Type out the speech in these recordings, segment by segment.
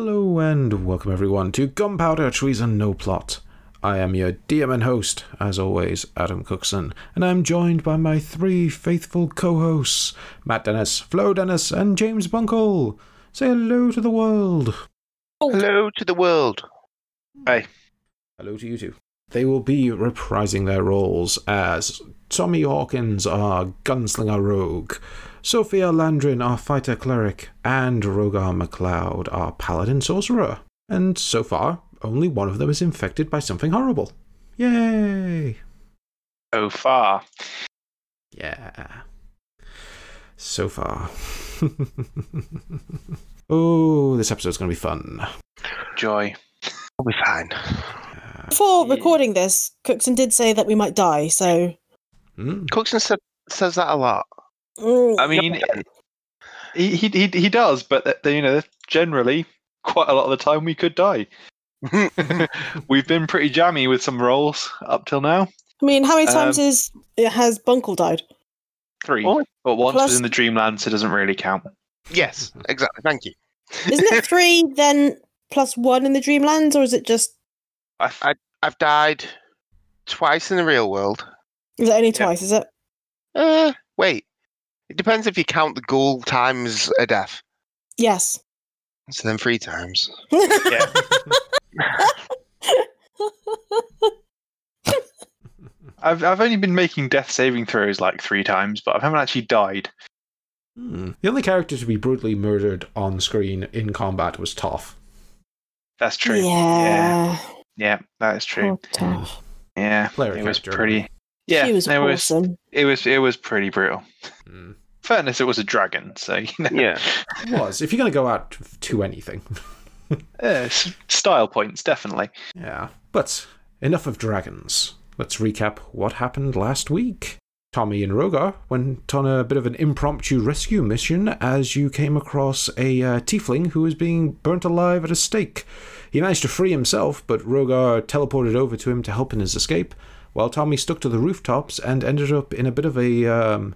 Hello and welcome everyone to Gunpowder Treason No Plot. I am your DM and host, as always, Adam Cookson, and I'm joined by my three faithful co-hosts, Matt Dennis, Flo Dennis, and James Bunkle. Say hello to the world. Hello to the world. Hey. Hello to you too. They will be reprising their roles as Tommy Hawkins, our gunslinger rogue, Sophia Landrin, our fighter cleric, and Rogar MacLeod, our paladin sorcerer. And so far, only one of them is infected by something horrible. Yay! So far. Yeah. So far. oh, this episode's going to be fun. Joy. We'll be fine. Before Yeah. recording this, Cookson did say that we might die, so. Mm. Cookson said, says that a lot. Mm, I mean, he, he he he does, but th- you know, generally, quite a lot of the time we could die. We've been pretty jammy with some rolls up till now. I mean, how many times Um, is has Bunkle died? Three, Oh. but once Plus- was in the Dreamland, so it doesn't really count. yes, exactly. Thank you. Isn't it three then plus one in the Dreamlands, or is it just I've, died twice in the real world. is it only twice? Is it? Uh, wait. It depends if you count the ghoul times a death. Yes. So then three times. yeah. I've I've only been making death saving throws like three times, but I haven't actually died. Hmm. The only character to be brutally murdered on screen in combat was Toph. That's true. Yeah. yeah, Yeah, that is true. Poor Toph. Yeah, Player it was pretty. Yeah, she was it was it was it was pretty brutal. Hmm. Fairness, it was a dragon, so you know. Yeah. It was. If you're going to go out to anything. Yeah, style points definitely. Yeah. But enough of dragons. Let's recap what happened last week. Tommy and Rogar went on a bit of an impromptu rescue mission as you came across a uh, tiefling who was being burnt alive at a stake. He managed to free himself, but Rogar teleported over to him to help in his escape, while Tommy stuck to the rooftops and ended up in a bit of a um,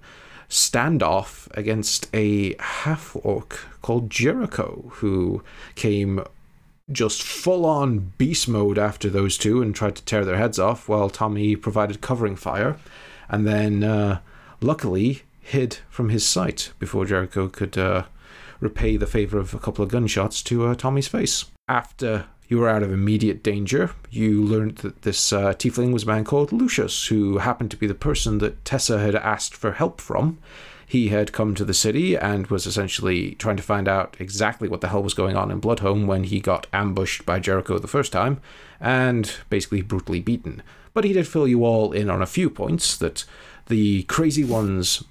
standoff against a half orc called Jericho, who came just full on beast mode after those two and tried to tear their heads off while Tommy provided covering fire and then uh, luckily hid from his sight before Jericho could uh, repay the favor of a couple of gunshots to uh, Tommy's face. After you were out of immediate danger, you learned that this uh, tiefling was a man called Lucius, who happened to be the person that Tessa had asked for help from. He had come to the city and was essentially trying to find out exactly what the hell was going on in Bloodhome when he got ambushed by Jericho the first time and basically brutally beaten. But he did fill you all in on a few points that the crazy ones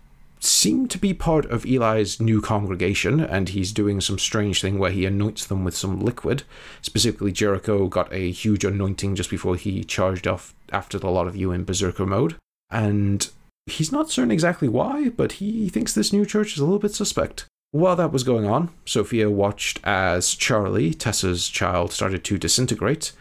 seem to be part of Eli's new congregation, and he's doing some strange thing where he anoints them with some liquid. Specifically, Jericho got a huge anointing just before he charged off after the lot of you in Berserker mode. And he's not certain exactly why, but he thinks this new church is a little bit suspect. While that was going on, Sophia watched as Charlie, Tessa's child, started to disintegrate.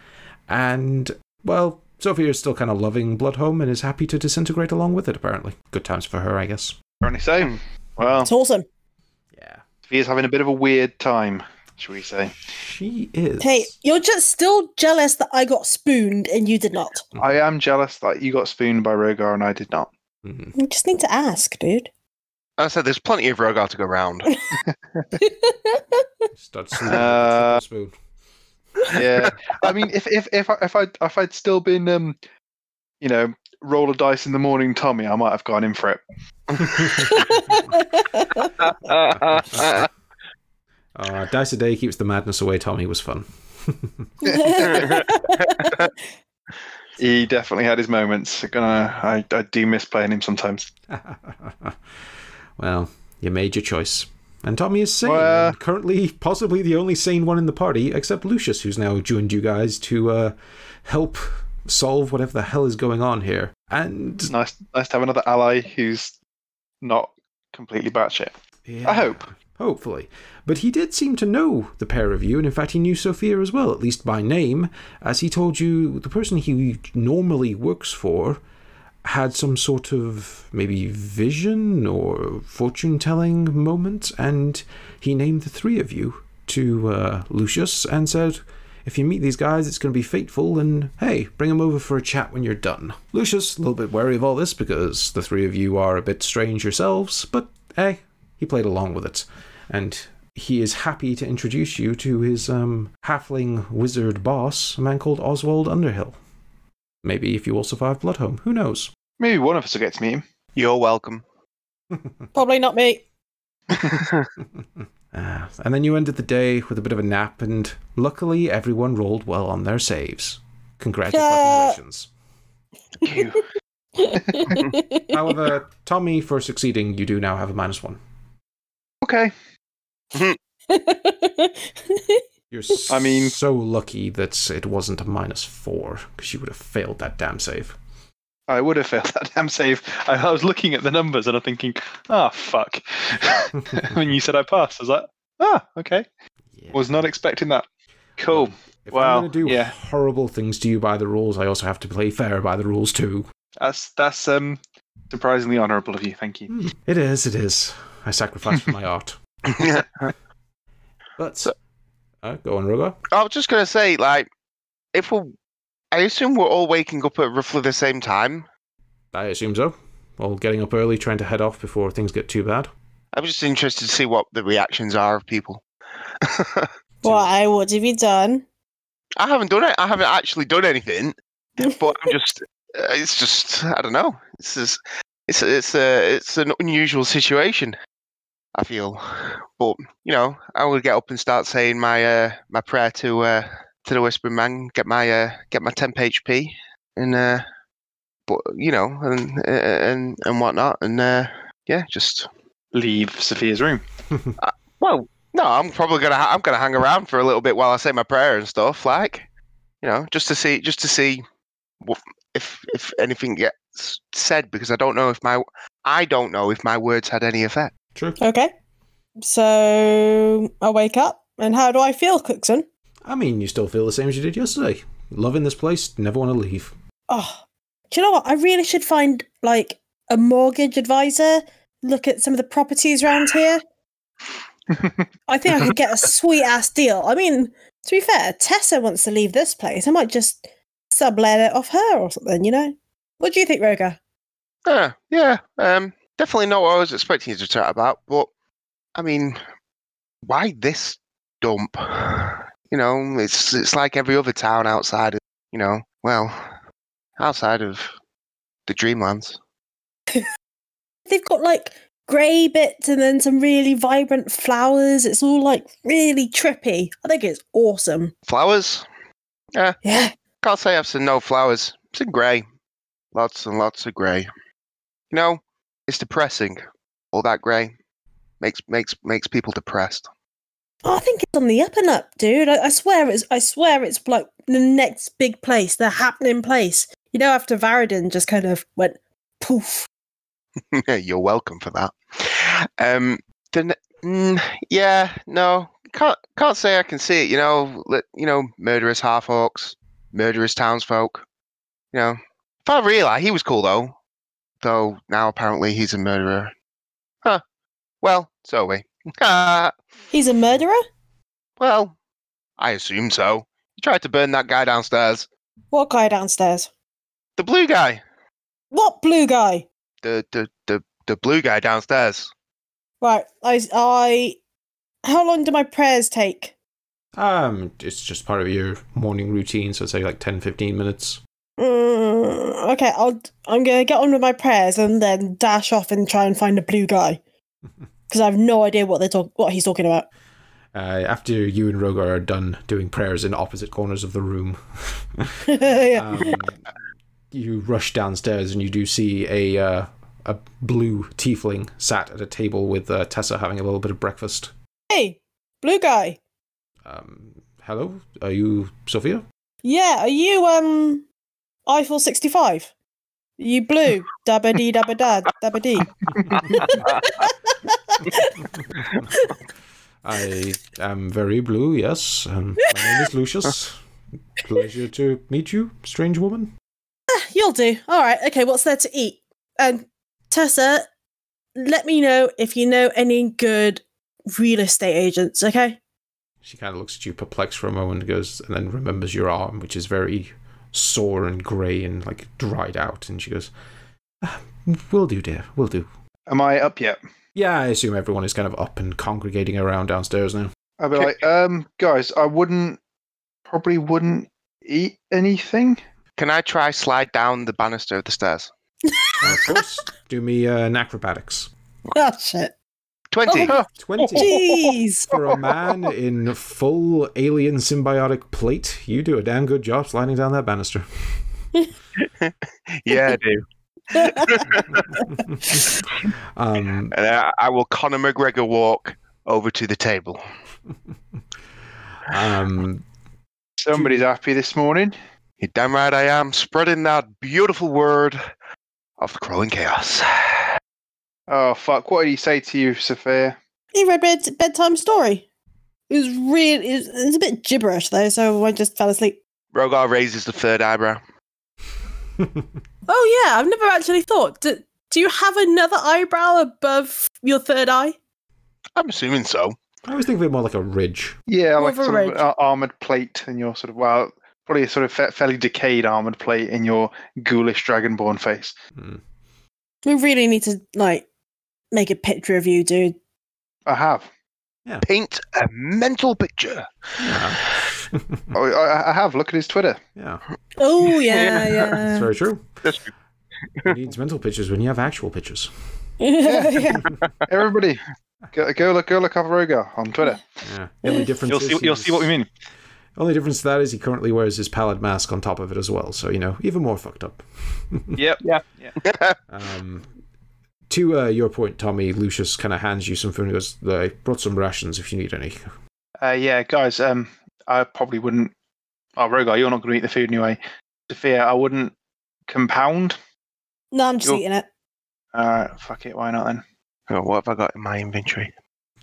And, well, Sophia is still kind of loving Bloodhome and is happy to disintegrate along with it, apparently. Good times for her, I guess. Apparently so. Well, It's awesome. Yeah. he is having a bit of a weird time, shall we say? She is. Hey, you're just still jealous that I got spooned and you did not. I am jealous that you got spooned by Rogar and I did not. Mm-hmm. You just need to ask, dude. I said there's plenty of Rogar to go round. Start sleeping Uh, spoon. Yeah, I mean, if if if I, if I if I'd still been um, you know, roll a dice in the morning, Tommy, I might have gone in for it. Uh, dice a day keeps the madness away, Tommy was fun. He definitely had his moments. Gonna, I I do miss playing him sometimes. well, you made your choice. And Tommy is sane, Well- and currently possibly the only sane one in the party, except Lucius, who's now joined you guys to uh, help solve whatever the hell is going on here. And It's nice nice to have another ally who's not completely batshit. Yeah, I hope. Hopefully. But he did seem to know the pair of you, and in fact, he knew Sophia as well, at least by name, as he told you the person he normally works for had some sort of maybe vision or fortune telling moment, and he named the three of you to uh, Lucius and said, if you meet these guys, it's going to be fateful, and hey, bring them over for a chat when you're done. Lucius, a little bit wary of all this because the three of you are a bit strange yourselves, but hey, he played along with it. And he is happy to introduce you to his um, halfling wizard boss, a man called Oswald Underhill. Maybe if you all survive Bloodhome, who knows? Maybe one of us will get to meet him. You're welcome. Probably not me. Uh, and then you ended the day with a bit of a nap, and luckily everyone rolled well on their saves. Congratulations. You. However, Tommy, for succeeding, you do now have a minus one. Okay. You're I mean- so lucky that it wasn't a minus four, because you would have failed that damn save. I would have failed that damn save. I, I was looking at the numbers and I'm thinking, ah, fuck. when you said I passed, I was like, ah, okay. Yeah. Was not expecting that. Cool. If wow, I'm going to do yeah. horrible things to you by the rules, I also have to play fair by the rules too. That's that's um surprisingly honourable of you. Thank you. It is, it is. I sacrifice for my art. But, uh, go on, Rogar. I was just gonna say, like, if we're, I assume we're all waking up at roughly the same time. I assume so. All getting up early, trying to head off before things get too bad. I'm just interested to see what the reactions are of people. Why? What have you done? I haven't done it. I haven't actually done anything, but I'm just. Uh, it's just. I don't know. It's just, It's it's a it's an unusual situation. I feel, but you know, I will get up and start saying my uh my prayer to uh to the Whispering Man, get my uh get my temp HP, and uh, but you know, and uh, and and whatnot, and uh, yeah, just Leave Sophia's room. well, no, I'm probably gonna ha- I'm gonna hang around for a little bit while I say my prayer and stuff, like you know, just to see just to see what, if if anything gets said because I don't know if my I don't know if my words had any effect. True. Okay. So I wake up, and how do I feel, Cookson? I mean, you still feel the same as you did yesterday. Loving this place, never want to leave. Oh, do you know what? I really should find like a mortgage advisor. Look at some of the properties around here. I think I could get a sweet ass deal. I mean, to be fair, Tessa wants to leave this place. I might just sublet it off her or something. You know? What do you think, Rogar? Uh, yeah, um, definitely not what I was expecting you to chat about, but I mean, why this dump? You know, it's it's like every other town outside of you know, well, outside of the Dreamlands. They've got like grey bits and then some really vibrant flowers. It's all like really trippy. I think it's awesome. Flowers? Yeah. Yeah. Can't say I've seen no flowers. It's in grey. Lots and lots of grey. You know, it's depressing. All that grey makes makes makes people depressed. I think it's on the up and up, dude. I, I swear it's I swear it's like the next big place, the happening place. You know, after Varadin just kind of went poof. You're welcome for that. Um, the, ne- mm, yeah, no, can't can't say I can see it. You know, you know, murderous half orcs, murderous townsfolk. You know, if I realize he was cool though, though now apparently he's a murderer. Huh. Well, so are we. Ah, He's a murderer? well, I assume so. He tried to burn that guy downstairs. What guy downstairs? The blue guy. What blue guy? The the the, the blue guy downstairs. Right, I I how long do my prayers take? Um, it's just part of your morning routine, so say like 10, 15 minutes. Mm, okay, I'll I'm gonna get on with my prayers and then dash off and try and find a blue guy because I have no idea what they're talk- what he's talking about. Uh, after you and Rogar are done doing prayers in opposite corners of the room, yeah. um, you rush downstairs and you do see a uh, a blue tiefling sat at a table with uh, Tessa having a little bit of breakfast. Hey, blue guy. Um, hello, are you Sophia? Yeah, are you um Eiffel sixty five? You blue? Dabba dee dabba dad dabba dee. I am very blue. Yes, um, my name is Lucius. Pleasure to meet you, strange woman. You'll do. All right. Okay. What's there to eat? And Tessa, let me know if you know any good real estate agents. Okay. She kind of looks at you perplexed for a moment, and goes, and then remembers your arm, which is very sore and grey and like dried out, and she goes, "Ah, "Will do, dear. Will do." Am I up yet? Yeah, I assume everyone is kind of up and congregating around downstairs now. I'll be like, um, guys, I wouldn't, probably wouldn't eat anything. Can I try slide down the banister of the stairs? of course, do me uh, an acrobatics. Oh shit! 20. Oh, Twenty. Jeez. For a man in full alien symbiotic plate, you do a damn good job sliding down that banister. yeah, I do. um, And I, I will Conor McGregor walk over to the table. um, Somebody's happy this morning. You're damn right I am, spreading that beautiful word of the crawling chaos. Oh fuck! What did he say to you, Sophia? He read bed- bedtime story. It was real. It was, it was a bit gibberish though, so I just fell asleep. Rogar raises the third eyebrow. Oh yeah, I've never actually thought. Do, do you have another eyebrow above your third eye? I'm assuming so. I always think of it more like a ridge. Yeah, More like of a sort of ridge. uh, armored plate in your sort of well, probably a sort of fa- fairly decayed armored plate in your ghoulish dragonborn face. Hmm. We really need to like make a picture of you, dude. I have. Yeah. Paint a mental picture. Yeah. Oh, I, I have. Look at his Twitter. yeah, Oh yeah, yeah. that's very true. That's true. Who needs mental pictures when you have actual pictures? yeah. yeah. Everybody, go, go look, go look up Rogar on Twitter. Yeah. The only difference You'll is see. You'll see what we mean. Only difference to that is he currently wears his pallid mask on top of it as well. So you know, even more fucked up. Yep. Yeah. Yeah. Um, to uh, your point, Tommy, Lucius kind of hands you some food and goes, I brought some rations if you need any. Uh, yeah, guys. Um, I probably wouldn't. Oh, Rogar, you're not going to eat the food anyway. Sophia, I wouldn't compound. No, I'm just You're- eating it. All right, fuck it. Why not then? Oh, what have I got in my inventory?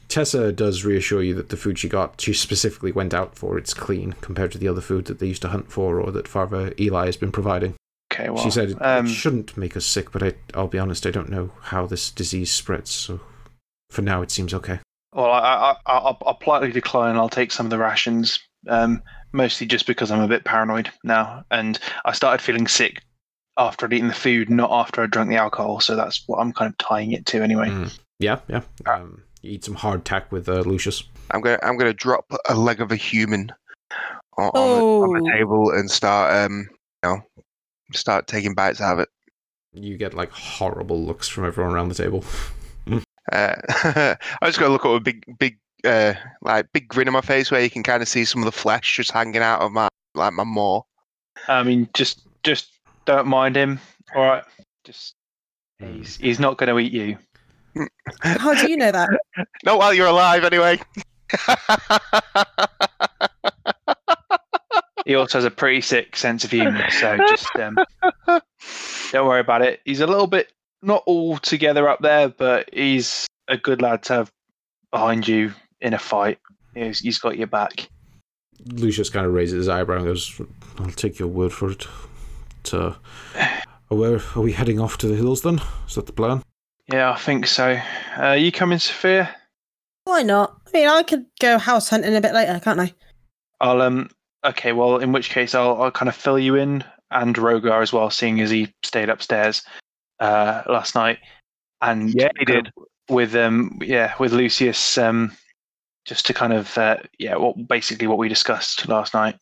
Tessa does reassure you that the food she got, she specifically went out for. It's clean compared to the other food that they used to hunt for or that Father Eli has been providing. Okay. Well, she said it, um, it shouldn't make us sick, but I, I'll be honest, I don't know how this disease spreads. So for now, it seems okay. Well, I, I, I, I'll, I'll politely decline. I'll take some of the rations, um, mostly just because I'm a bit paranoid now, and I started feeling sick after I'd eaten the food, not after I drank the alcohol. So that's what I'm kind of tying it to, anyway. Mm. Yeah, yeah. Um, you eat some hardtack with uh, Lucius. I'm gonna I'm gonna drop a leg of a human on, on, the, on the Oh. table and start um you know start taking bites out of it. You get like horrible looks from everyone around the table. Uh, I just gotta look at a big big uh like big grin on my face where you can kind of see some of the flesh just hanging out of my like my maw. I mean, just just don't mind him. All right, just Hmm. he's he's not going to eat you. How do you know that? Not while you're alive, anyway. He also has a pretty sick sense of humour, so just um, don't worry about it. He's a little bit not all together up there, but he's a good lad to have behind you in a fight. He's, he's got your back. Lucius kind of raises his eyebrow and goes, I'll take your word for it. To, where are we heading off to the hills then? Is that the plan? Yeah, I think so. Uh, you coming, Sophia? Why not? I mean, I could go house hunting a bit later, can't I? I'll um. Okay, well, in which case I'll I'll kind of fill you in and Rogar as well, seeing as he stayed upstairs uh last night. And Yeah, he kind of with um yeah with Lucius um just to kind of uh, yeah what basically what we discussed last night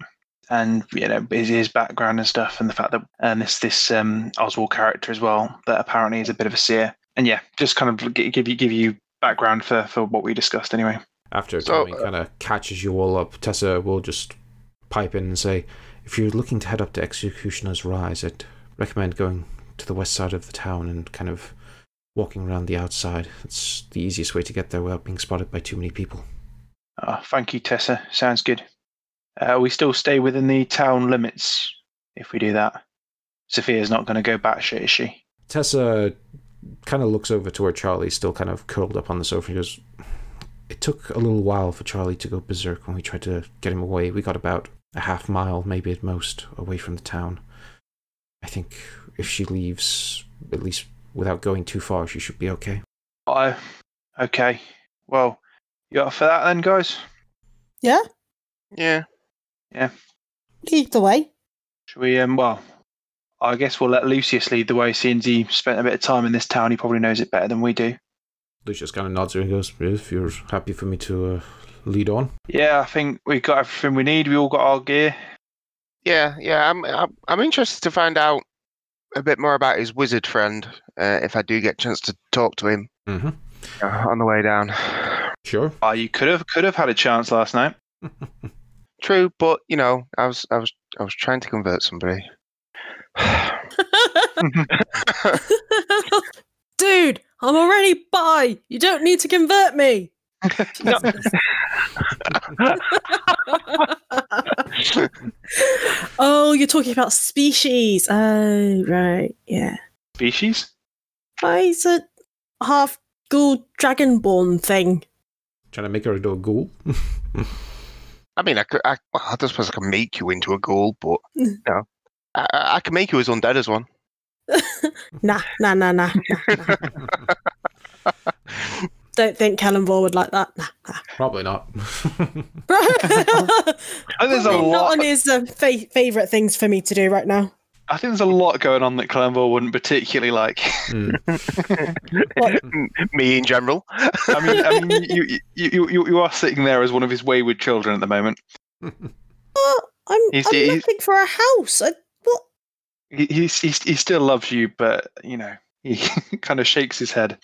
and you know his, his background and stuff and the fact that and this this um Oswald character as well that apparently is a bit of a seer and yeah just kind of give you give you background for for what we discussed anyway. After So, Tommy uh, kind of catches you all up, Tessa will just pipe in and say, if you're looking to head up to Executioner's Rise, I'd recommend going to the west side of the town and kind of walking around the outside. It's the easiest way to get there without being spotted by too many people. Oh, thank you, Tessa. Sounds good. Uh, we still stay within the town limits if we do that. Sophia's not going to go batshit, is she? Tessa kind of looks over to where Charlie's still kind of curled up on the sofa and goes, It took a little while for Charlie to go berserk when we tried to get him away. We got about a half mile, maybe at most, away from the town. I think if she leaves, at least without going too far, she should be okay. I. Okay. Well, you up for that then, guys? Yeah, Yeah. Yeah. Lead the way. Should we? Um. Well, I guess we'll let Lucius lead the way, seeing as he spent a bit of time in this town. He probably knows it better than we do. Lucius kind of nods and goes, If you're happy for me to uh, lead on. Yeah, I think we've got everything we need. We all got our gear. Yeah, yeah. I'm, I'm, I'm interested to find out a bit more about his wizard friend. Uh, if I do get a chance to talk to him hmm uh, on the way down. Sure. Ah, you could have could have had a chance last night. True, but you know, I was, I was, I was trying to convert somebody. Dude, I'm already bi. You don't need to convert me. No. oh, you're talking about species. Oh, right. Yeah. Species. Oh, is a half ghoul dragonborn thing. Trying to make her into a ghoul. I mean, I could, I, well, I don't suppose I can make you into a ghoul, but you know, I, I I can make you as undead as one. Nah, nah, nah, nah. nah, nah. don't think Kelemvor would like that. Nah, nah. Probably not. I think there's a Probably not on his uh, fa- favorite things for me to do right now. I think there's a lot going on that Kelemvor wouldn't particularly like. Hmm. Me in general. I mean, I mean, you, you, you, you, you are sitting there as one of his wayward children at the moment. Oh, I'm, He's- I'm he's- looking for a house. I, what? He, he's, he's, he still loves you, but you know, he kind of shakes his head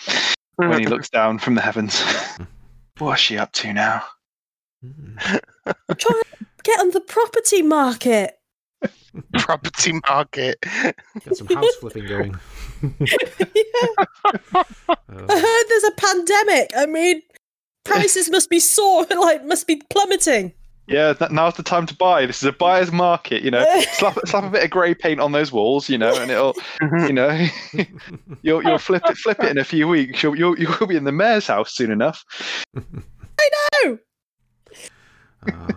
when he looks down from the heavens. What's she up to now? Hmm. Try and get on the property market. Property market. Get some house flipping going. yeah. I Uh, heard there's a pandemic. I mean, prices must be soar, like must be plummeting. Yeah, now's the time to buy. This is a buyer's market, you know. slap, slap a bit of grey paint on those walls, you know, and it'll, you know, you'll you'll flip it flip it in a few weeks. You'll you'll, you'll be in the mayor's house soon enough. No, uh,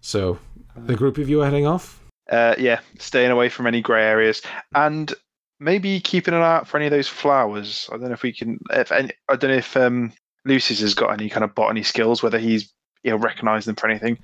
so, the group of you are heading off? Uh, yeah, staying away from any grey areas, and maybe keeping an eye out for any of those flowers. I don't know if we can. If any, I don't know if um, Lucius has got any kind of botany skills, whether he's you know recognise them for anything.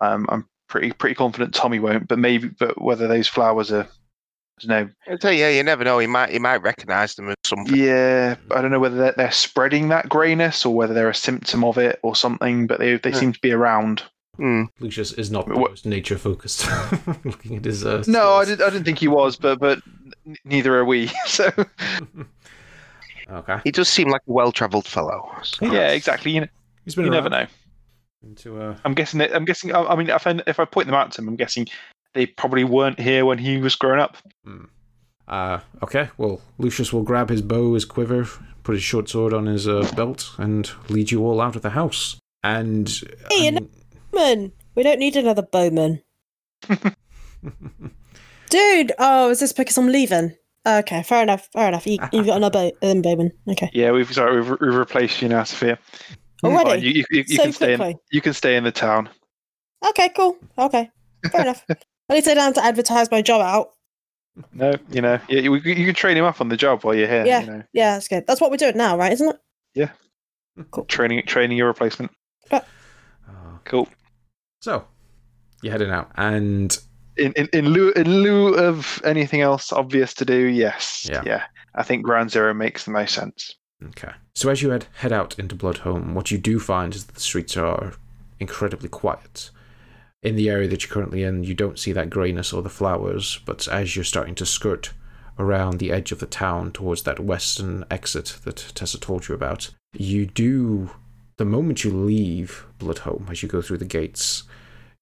Um, I'm pretty pretty confident Tommy won't, but maybe but whether those flowers are, I don't know. I tell you, yeah, you never know. He might, he might recognise them as something. Yeah, I don't know whether they're, they're spreading that greyness or whether they're a symptom of it or something, but they they Yeah. seem to be around. Hmm. Lucius is not the most nature focused. Looking at his. Uh, No, I skills. didn't. I didn't think he was, but but neither are we. So okay. He does seem like a well-travelled fellow. so- yeah, exactly. You, know, He's been you never know. Into, uh, I'm guessing. That, I'm guessing. I, I mean, if I, if I point them out to him, I'm guessing they probably weren't here when he was growing up. hmm. Uh, okay, well, Lucius will grab his bow, his quiver, put his short sword on his uh, belt, and lead you all out of the house. And. Hey, I you bowman. We don't need another bowman, dude. Oh, is this because I'm leaving? Okay, fair enough. Fair enough. You, you've got another um, bowman. Okay, Yeah, we've sorry, we've, we've replaced you now, Sophia. already. Fine, you, you, you, you so can stay in. You can stay in the town. Okay, cool. Okay, fair enough. At least I don't have to advertise my job out. No, you know, yeah, you, you can train him up on the job while you're here. Yeah. You know, Yeah, that's good. That's what we're doing now, right? Isn't it? Yeah. Cool. Training training your replacement. Cool. So, you're heading out, and In, in in lieu in lieu of anything else obvious to do, yes, Yeah. yeah, I think Ground Zero makes the most sense. Okay. So as you head head out into Bloodhome, what you do find is that the streets are incredibly quiet. In the area that you're currently in, you don't see that greyness or the flowers, but as you're starting to skirt around the edge of the town towards that western exit that Tessa told you about, you do the moment you leave Bloodhome, as you go through the gates,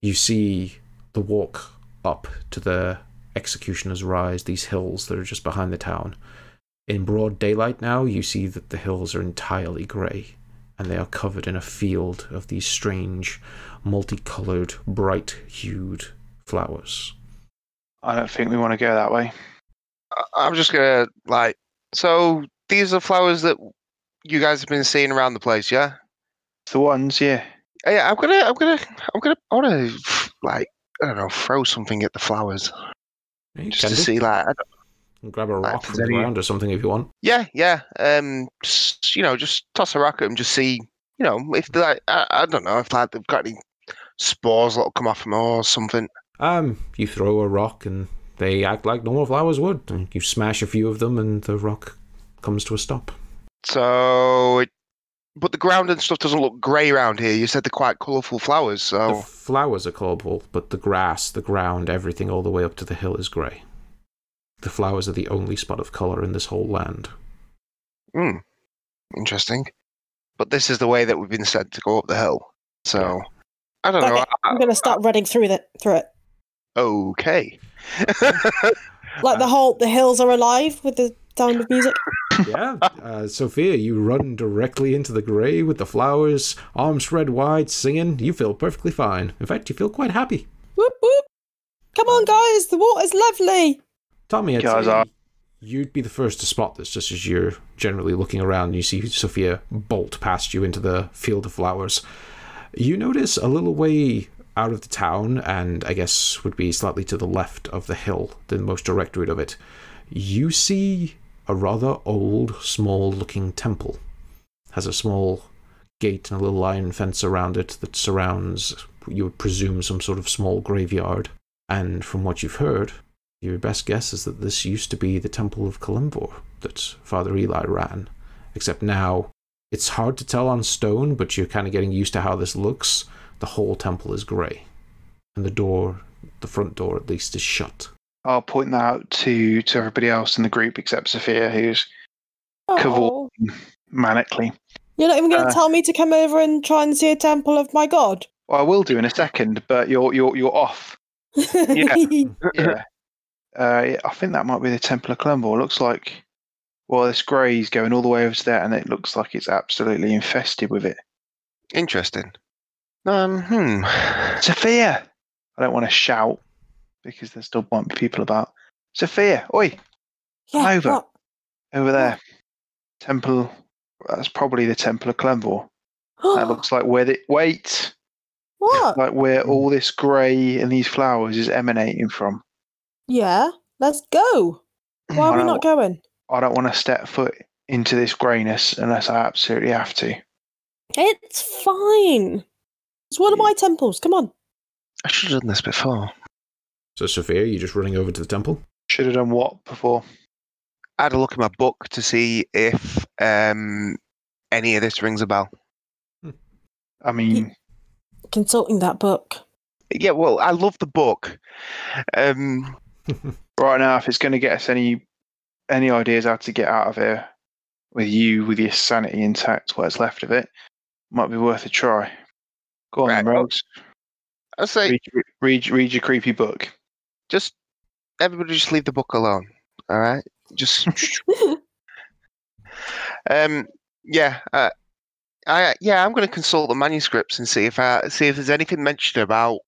you see the walk up to the Executioner's Rise, these hills that are just behind the town. In broad daylight now, you see that the hills are entirely grey, and they are covered in a field of these strange, multicolored, bright hued flowers. I don't think we want to go that way. I- I'm just gonna like. So these are flowers that you guys have been seeing around the place, yeah? The ones, yeah. Uh, Yeah, I'm gonna, I'm gonna, I'm gonna, I want to like, I don't know, throw something at the flowers You just to do. see, like, I don't- grab a rock if from the any- ground or something if you want. yeah, yeah, um, just, you know, just toss a rock at them, just see, you know, if they like, I, I don't know, if like they've got any spores that'll come off them or something? Um, you throw a rock and they act like normal flowers would. And you smash a few of them and the rock comes to a stop. So, it, but the ground and stuff doesn't look grey around here. You said they're quite colourful flowers, The so flowers are colourful, but the grass, the ground, everything all the way up to the hill is grey. The flowers are the only spot of colour in this whole land. hmm, interesting. But this is the way that we've been sent to go up the hill. So, I don't know. Okay, I'm going to start running through it. Through it. Okay. Like the whole the hills are alive with the sound of music. Yeah, uh, Sophia, you run directly into the grey with the flowers, arms spread wide, singing. You feel perfectly fine. In fact, you feel quite happy. Whoop whoop! Come on, guys, the water's lovely. Tommy, I'd Guys say you'd be the first to spot this, just as you're generally looking around. You see Sophia bolt past you into the field of flowers. You notice a little way out of the town, and I guess would be slightly to the left of the hill, the most direct route of it. You see a rather old, small-looking temple. Has a small gate and a little iron fence around it that surrounds, you would presume, some sort of small graveyard. And from what you've heard, your best guess is that this used to be the Temple of Kelemvor that Father Eli ran. Except now, it's hard to tell on stone, but you're kind of getting used to how this looks. The whole temple is grey. And the door, the front door at least, is shut. I'll point that out to to everybody else in the group except Sophia, who's Cavort. Oh. manically. You're not even going to Uh, tell me to come over and try and see a temple of my god. Well, I will do in a second, but you're you're you're off. Yeah. uh, yeah, I think that might be the Temple of Kelemvor. Looks like well, this grey's going all the way over to there, and it looks like it's absolutely infested with it. Interesting. Um, hmm. Sophia, I don't want to shout because there's still might be people about. Sophia, oi, yeah, over. what? over there. Temple. That's probably the Temple of Kelemvor. That looks like where the wait, what? like where all this grey and these flowers is emanating from. Yeah, let's go. Why are we not going? I don't want to step foot into this greyness unless I absolutely have to. It's fine. It's one of my temples. Come on. I should have done this before. So, Sophia, you just running over to the temple? Should have done what before? I had a look at my book to see if um, any of this rings a bell. I mean, Consulting that book. Yeah, well, I love the book. Um, right now, if it's going to get us any any ideas how to get out of here with you with your sanity intact, what's left of it, might be worth a try. Go on, Right, then, Rogues. I'd say Read, read, read your creepy book. Just everybody just leave the book alone. All right, just um, yeah, uh, I yeah, I'm going to consult the manuscripts and see if I see if there's anything mentioned about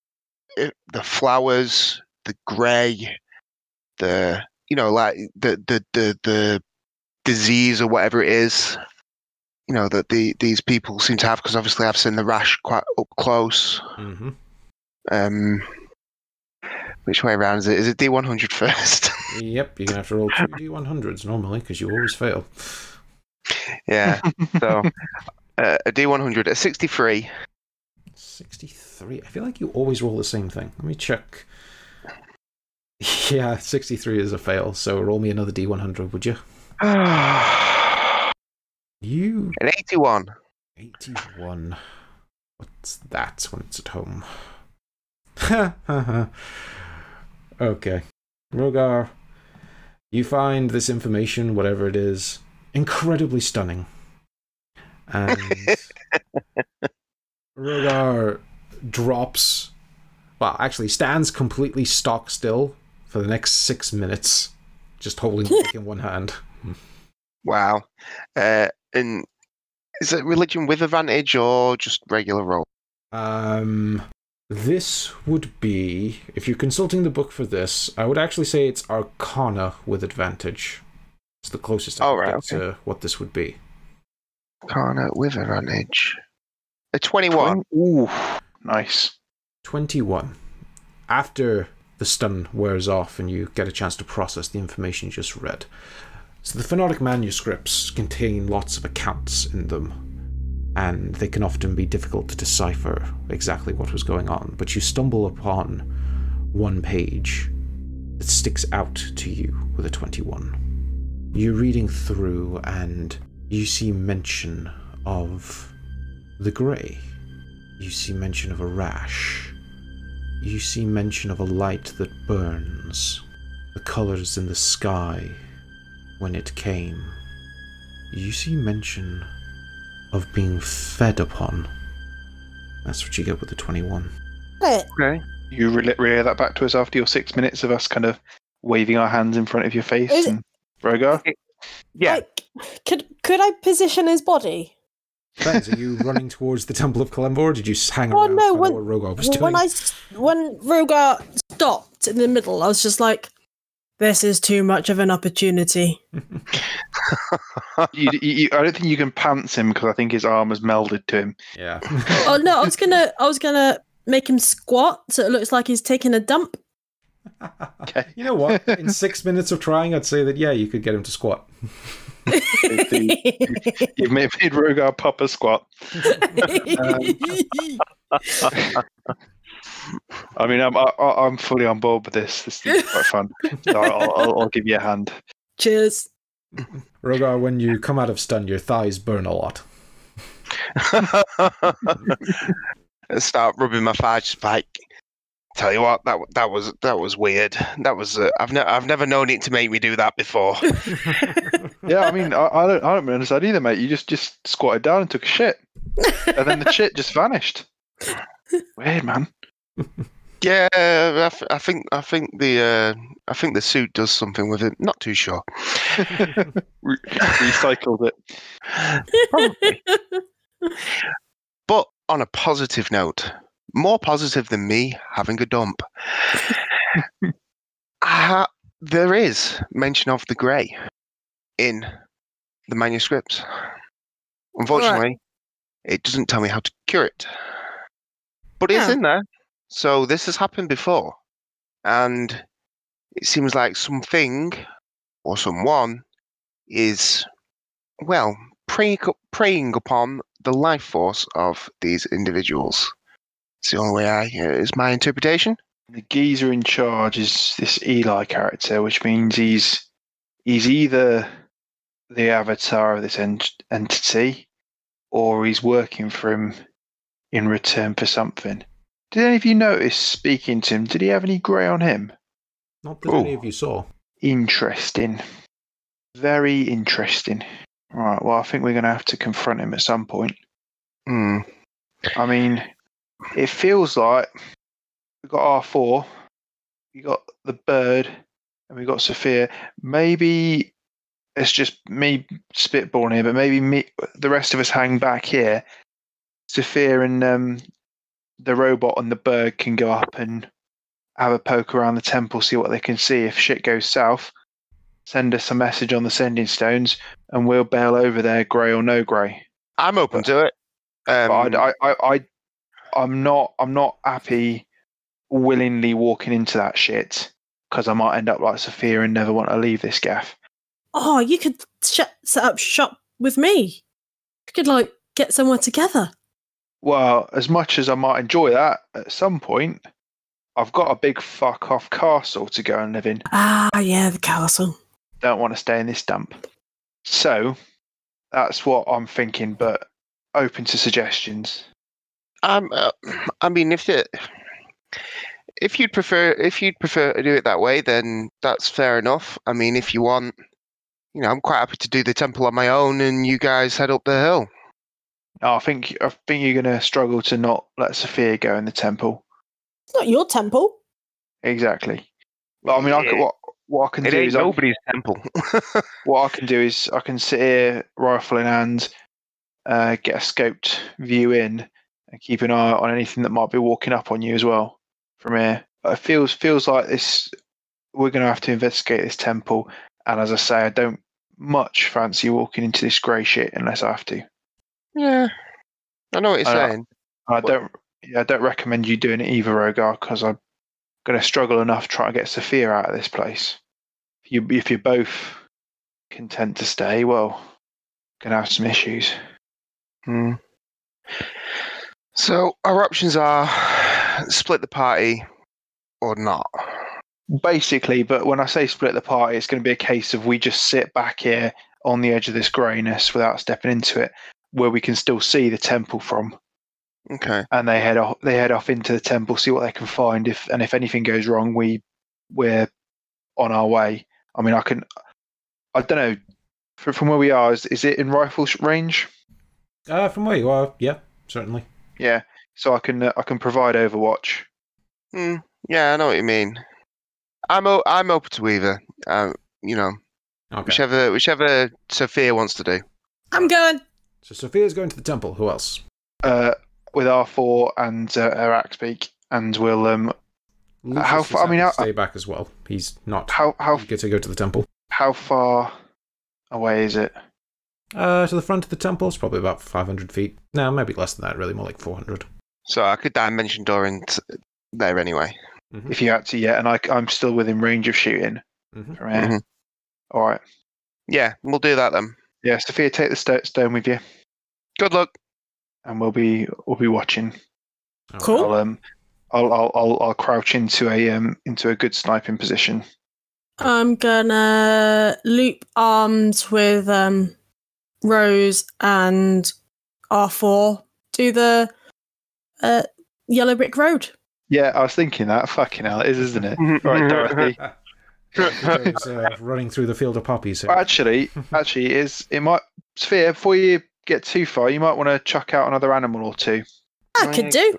uh, the flowers, the grey, the you know like the the the the disease or whatever it is. You know that the these people seem to have because obviously I've seen the rash quite up close. mm-hmm. Um, which way around is it? Is it D100 first? Yep, you're going to have to roll two D100s normally because you always fail. yeah. So uh, a D100 at 63. 63. I feel like you always roll the same thing. Let me check. Yeah, 63 is a fail, so roll me another D100, would you? you. An You 81. 81. What's that when it's at home? Okay. Rogar, you find this information, whatever it is, incredibly stunning. And Rogar drops, well, actually stands completely stock still for the next six minutes, just holding in one hand. Wow. Uh, and is it religion with advantage or just regular roll? Um, this would be if you're consulting the book for this. I would actually say it's Arcana with advantage. It's the closest I Oh, right, get to what this would be. Kana with advantage. A 21. Ooh, nice. Twenty-one. After the stun wears off and you get a chance to process the information you just read. So the Pnakotic manuscripts contain lots of accounts in them. And they can often be difficult to decipher exactly what was going on. But you stumble upon one page that sticks out to you with a 21. You're reading through, and you see mention of the grey. You see mention of a rash. You see mention of a light that burns. The colours in the sky when it came. You see mention of being fed upon. That's what you get with the 21. Okay. You relay, relay that back to us after your six minutes of us kind of waving our hands in front of your face. Is- and Rogar? Yeah. Like, could could I position his body? Friends, are you running towards the Temple of Kelemvor, or did you just hang Oh, around no, when- what Rogar was doing? When I s- when Rogar stopped in the middle, I was just like, "This is too much of an opportunity." you, you, you- I don't think you can pants him because I think his arm has melded to him. Yeah. Oh no, I was gonna I was gonna make him squat so it looks like he's taking a dump. Okay. You know what? In six minutes of trying, I'd say that, yeah, you could get him to squat. You've made, made Rogar pop a squat. Um, I mean, I'm I, I'm fully on board with this. This is quite fun. So I'll, I'll, I'll give you a hand. Cheers. Rogar, when you come out of stun, your thighs burn a lot. and start rubbing my thighs. Spike. tell you what, that that was that was weird. That was uh, I've never I've never known it to make me do that before. Yeah, I mean, I, I don't I don't understand either, mate. You just just squatted down and took a shit, and then the shit just vanished. Weird, man. Yeah, I, f- I think I think the uh, I think the suit does something with it. Not too sure. Re- recycled it. Probably. But on a positive note, more positive than me having a dump, uh, there is mention of the grey in the manuscripts. Unfortunately, it doesn't tell me how to cure it, but it's Oh. in there. So this has happened before, and it seems like something or someone is, well, preying, preying upon the life force of these individuals. It's the only way I uh, is my interpretation. The geezer in charge is this Eli character, which means he's he's either the avatar of this ent- entity, or he's working for him in return for something. Did any of you notice speaking to him? Did he have any grey on him? Not that any of you saw. Interesting. Very interesting. Right. Well, I think we're going to have to confront him at some point. Hmm. I mean, it feels like we got R4, we got the bird, and we got Sophia. Maybe it's just me spitballing here, but maybe me, the rest of us hang back here. Sophia and um, the robot and the bird can go up and have a poke around the temple, see what they can see. If shit goes south, send us a message on the sending stones, and we'll bail over there, grey or no grey. I'm open to it. Um, But I, I, I, I, I'm not, I'm not happy willingly walking into that shit because I might end up like Sophia and never want to leave this gaff. Oh, you could sh- set up shop with me. We could like get somewhere together. Well, as much as I might enjoy that, at some point, I've got a big fuck off castle to go and live in. Ah, yeah, the castle. Don't want to stay in this dump. So that's what I'm thinking, but open to suggestions. Um, uh, I mean, if it, if you'd prefer, if you'd prefer to do it that way, then that's fair enough. I mean, if you want, you know, I'm quite happy to do the temple on my own, and you guys head up the hill. No, I think I think you're going to struggle to not let Sophia go in the temple. It's not your temple. Exactly. But I mean, I could, what what I can it do ain't is I, nobody's temple. what I can do is I can sit here, rifle in hand, uh, get a scoped view in, and keep an eye on anything that might be walking up on you as well from here. But it feels feels like this. We're going to have to investigate this temple, and as I say, I don't much fancy walking into this grey shit unless I have to. Yeah, I know what you're I know. saying. I don't. Yeah, I don't recommend you doing it either, Rogar, because I'm going to struggle enough trying to get Sophia out of this place. If you if you're both content to stay, well, going to have some issues. Hmm. So our options are split the party or not. Basically, but when I say split the party, it's going to be a case of we just sit back here on the edge of this greyness without stepping into it, where we can still see the temple from, Okay. and they head off. They head off into the temple, see what they can find. If and if anything goes wrong, we we're on our way. I mean, I can. I don't know. From, from where we are, is, is it in rifle range? Uh, from where you are, yeah, certainly. Yeah. So I can uh, I can provide Overwatch. Hmm. Yeah, I know what you mean. I'm o- I'm open to either. Um, you know, Okay. whichever whichever Sophia wants to do. I'm going. So Sophia's going to the temple. Who else? Uh, with R4 and uh, her axe beak, and we'll um Lucius how is far- I mean, happy to how- stay back as well. He's not. how how Get to go to the temple. how far away is it? Uh, to the front of the temple, it's probably about 500 feet. No, maybe less than that. Really, more like 400. So I could dimension door into there anyway. Mhm. If you had to, yeah, and I, I'm still within range of shooting Mhm. from here. Mhm. All right, Yeah, we'll do that then. Yeah, Sophia, take the sto- stone with you, Good luck. and we'll be we'll be watching. Cool. I'll um I'll I'll I'll, I'll crouch into a um into a good sniping position. I'm gonna loop arms with um Rose and R4 Do the uh, yellow brick road. Yeah, I was thinking that. Fucking hell, it is, isn't it? Right, Dorothy. Joe's, uh, running through the field of poppies. Here. Actually, actually, it is it might Sophia before you get too far, you might want to chuck out another animal or two, I could do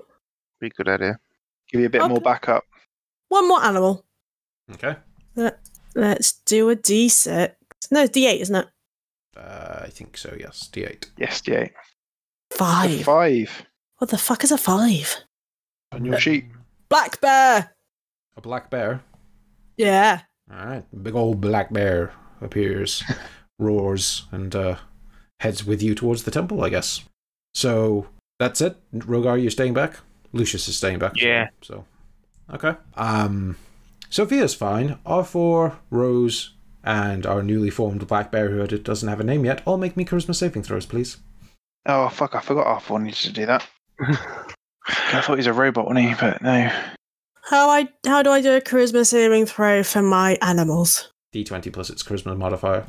Be a good idea. give you a bit more backup. one more animal. Okay. Let's do a D6. No, D8, isn't it? Uh, I think so. Yes, D8 Yes, D8. Five. five What the fuck is a five? on your sheet. Black bear. A black bear. Yeah. All right, big old black bear appears, roars, and uh, heads with you towards the temple. I guess. So that's it. Rogar, you're staying back. Lucius is staying back. Yeah. so okay. Um, Sophia's fine. R4, Rose, and our newly formed black bear who doesn't have a name yet. All make me charisma saving throws, please. Oh fuck! I forgot half one needed to do that. I thought he was a robot, wasn't he? But no. How I how do I do a charisma saving throw for my animals? D20 plus its charisma modifier.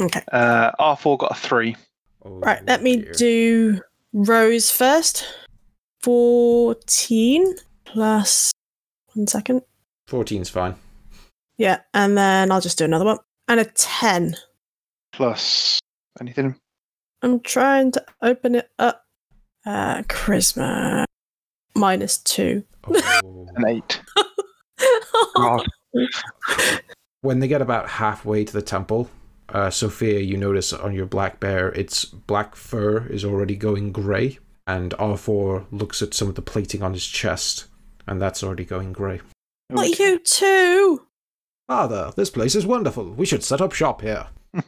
Okay. Uh, R4 got a three. Oh, Right, let me dear. do Rose first. 14 plus one second. 14's fine. Yeah, and then I'll just do another one. And a 10. plus anything. I'm trying to open it up. Uh, charisma minus two. An eight. God. when they get about halfway to the temple, uh, Sophia, you notice on your black bear, its black fur is already going grey, and R4 looks at some of the plating on his chest, and that's already going grey. What you too? Father, this place is wonderful. We should set up shop here.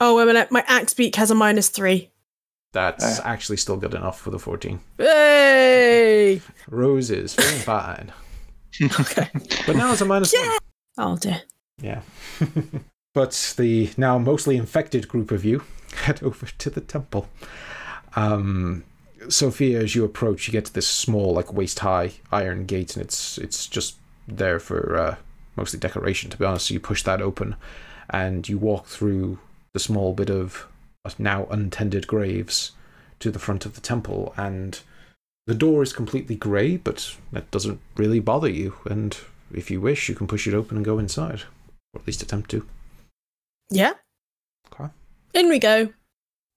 Oh, wait a minute. My axe beak has a minus three. That's Uh. actually still good enough for the 14. Hey! Rose is feeling fine. Okay. But now it's a minus Yeah. one. Oh dear. Yeah. but the now mostly infected group of you head over to the temple. Um, Sophia, as you approach, you get to this small, like waist high iron gate, and it's it's just there for uh, mostly decoration, to be honest. So you push that open, and you walk through the small bit of now untended graves to the front of the temple, and the door is completely grey, but that doesn't really bother you. And if you wish, you can push it open and go inside, or at least attempt to. Yeah. Okay. In we go.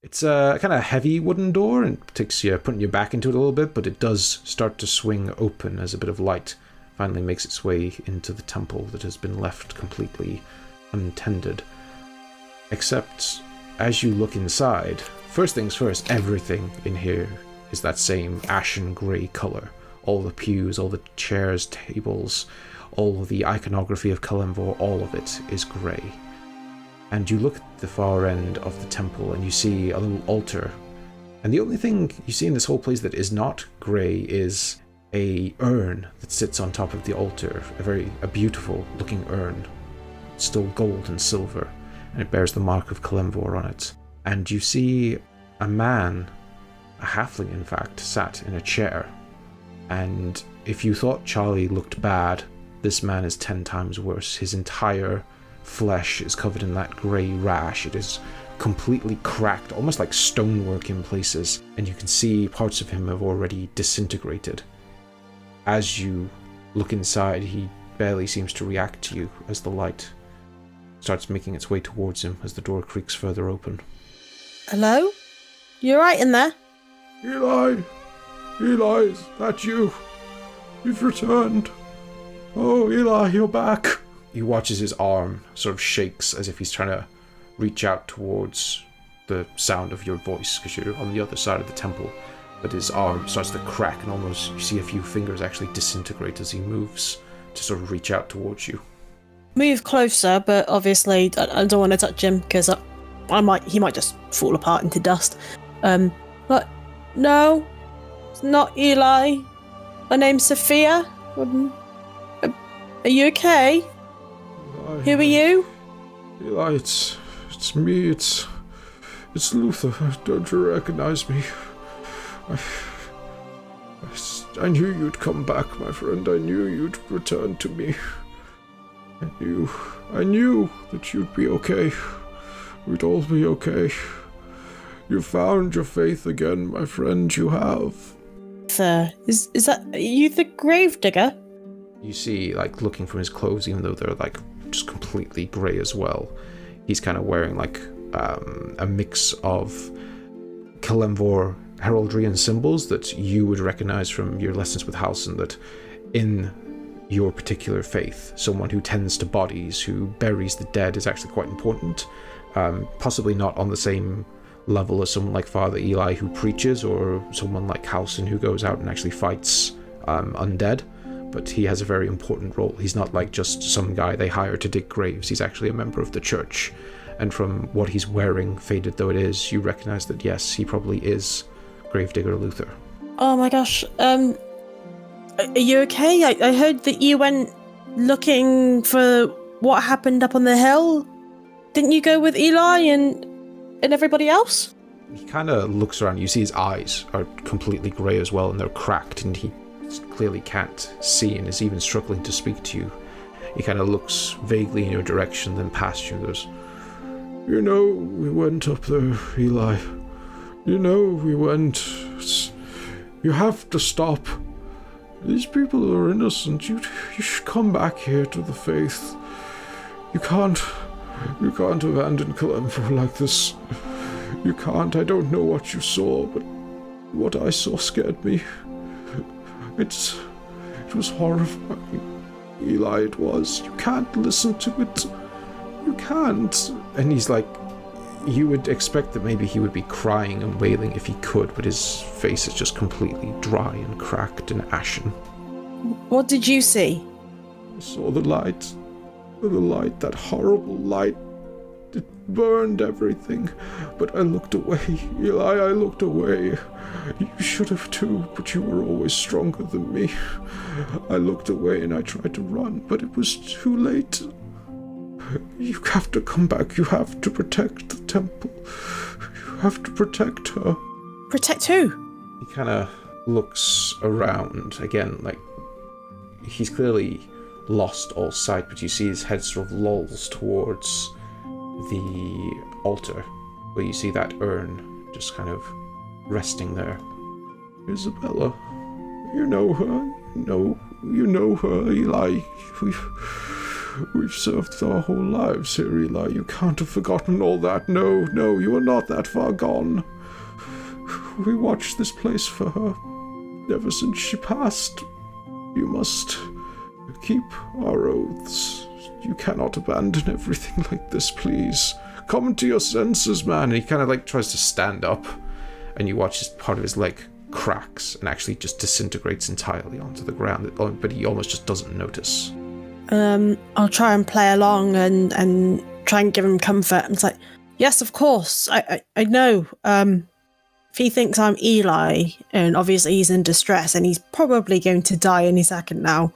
It's a kind of heavy wooden door and it takes you putting your back into it a little bit, but it does start to swing open as a bit of light finally makes its way into the temple that has been left completely untended. Except as you look inside, first things first, everything in here is that same ashen grey colour. All the pews, all the chairs, tables, all the iconography of Kelemvor, all of it is grey and you look at the far end of the temple and you see a little altar. And the only thing you see in this whole place that is not grey is a urn that sits on top of the altar, a very a beautiful looking urn, still gold and silver, and it bears the mark of Kelemvor on it. And you see a man a halfling in fact, sat in a chair. And if you thought Charlie looked bad, this man is ten times worse. His entire flesh is covered in that grey rash. It is completely cracked, almost like stonework in places, and you can see parts of him have already disintegrated. As you look inside, he barely seems to react to you as the light starts making its way towards him as the door creaks further open. Hello? you're right in there? Eli! Eli, is that you? You've returned. Oh, Eli, you're back. He watches his arm sort of shakes as if he's trying to reach out towards the sound of your voice because you're on the other side of the temple. But his arm starts to crack and almost you see a few fingers actually disintegrate as he moves to sort of reach out towards you. Move closer, but obviously I, I don't want to touch him because I, I might he might just fall apart into dust. Um, but no, it's not Eli. My name's Sophia. Um, Are you okay? Who are you? Eli, it's it's me. It's it's Luther. Don't you recognize me? I—I knew you'd come back, my friend. I knew you'd return to me. I knew, I knew that you'd be okay. We'd all be okay. You found your faith again, my friend. You have. Sir, is is that are you the gravedigger? You see, like, looking from his clothes, even though they're, like, just completely grey as well, he's kind of wearing, like, um, a mix of Kelemvor heraldry and symbols that you would recognize from your lessons with Halson, that in your particular faith, someone who tends to bodies, who buries the dead, is actually quite important. Um, possibly not on the same level as someone like Father Eli who preaches, or someone like Halson who goes out and actually fights um, undead but he has a very important role. He's not like just some guy they hire to dig graves. He's actually a member of the church. And from what he's wearing, faded though it is, you recognize that yes, he probably is Gravedigger Luther. Oh my gosh. Um, are you okay? I, I heard that you went looking for what happened up on the hill. Didn't you go with Eli and and everybody else? He kind of looks around. You see his eyes are completely grey as well, and they're cracked, and he clearly can't see and is even struggling to speak to you. He kind of looks vaguely in your direction, then past you and goes, You know, we went up there, Eli. You know, we went. You have to stop. These people are innocent. You, you should come back here to the faith. You can't. You can't abandon Kelemvor like this. You can't. I don't know what you saw, but what I saw scared me. It's. It was horrifying. Eli, it was. You can't listen to it. You can't. And he's like. You would expect that maybe he would be crying and wailing if he could, but his face is just completely dry and cracked and ashen. What did you see? I saw the light. The light, that horrible light. It burned everything. But I looked away. Eli, I looked away. You should have too, but you were always stronger than me. I looked away and I tried to run, but it was too late. You have to come back. You have to protect the temple. You have to protect her. Protect who? He kind of looks around again, like he's clearly lost all sight, but you see his head sort of lolls towards the altar, where you see that urn just kind of resting there. Isabella, you know her. You know, you know her, Eli. We've, we've served our whole lives Eli. You can't have forgotten all that. No, no, you are not that far gone. We watched this place for her ever since she passed. You must keep our oaths. You cannot abandon everything like this, please. Come to your senses, man. And he kind of like tries to stand up, and you watch his part of his leg cracks and actually just disintegrates entirely onto the ground. But he almost just doesn't notice. Um, I'll try and play along and and try and give him comfort. And it's like, yes, of course, I I, I know. Um, if he thinks I'm Eli, and obviously he's in distress, and he's probably going to die any second now.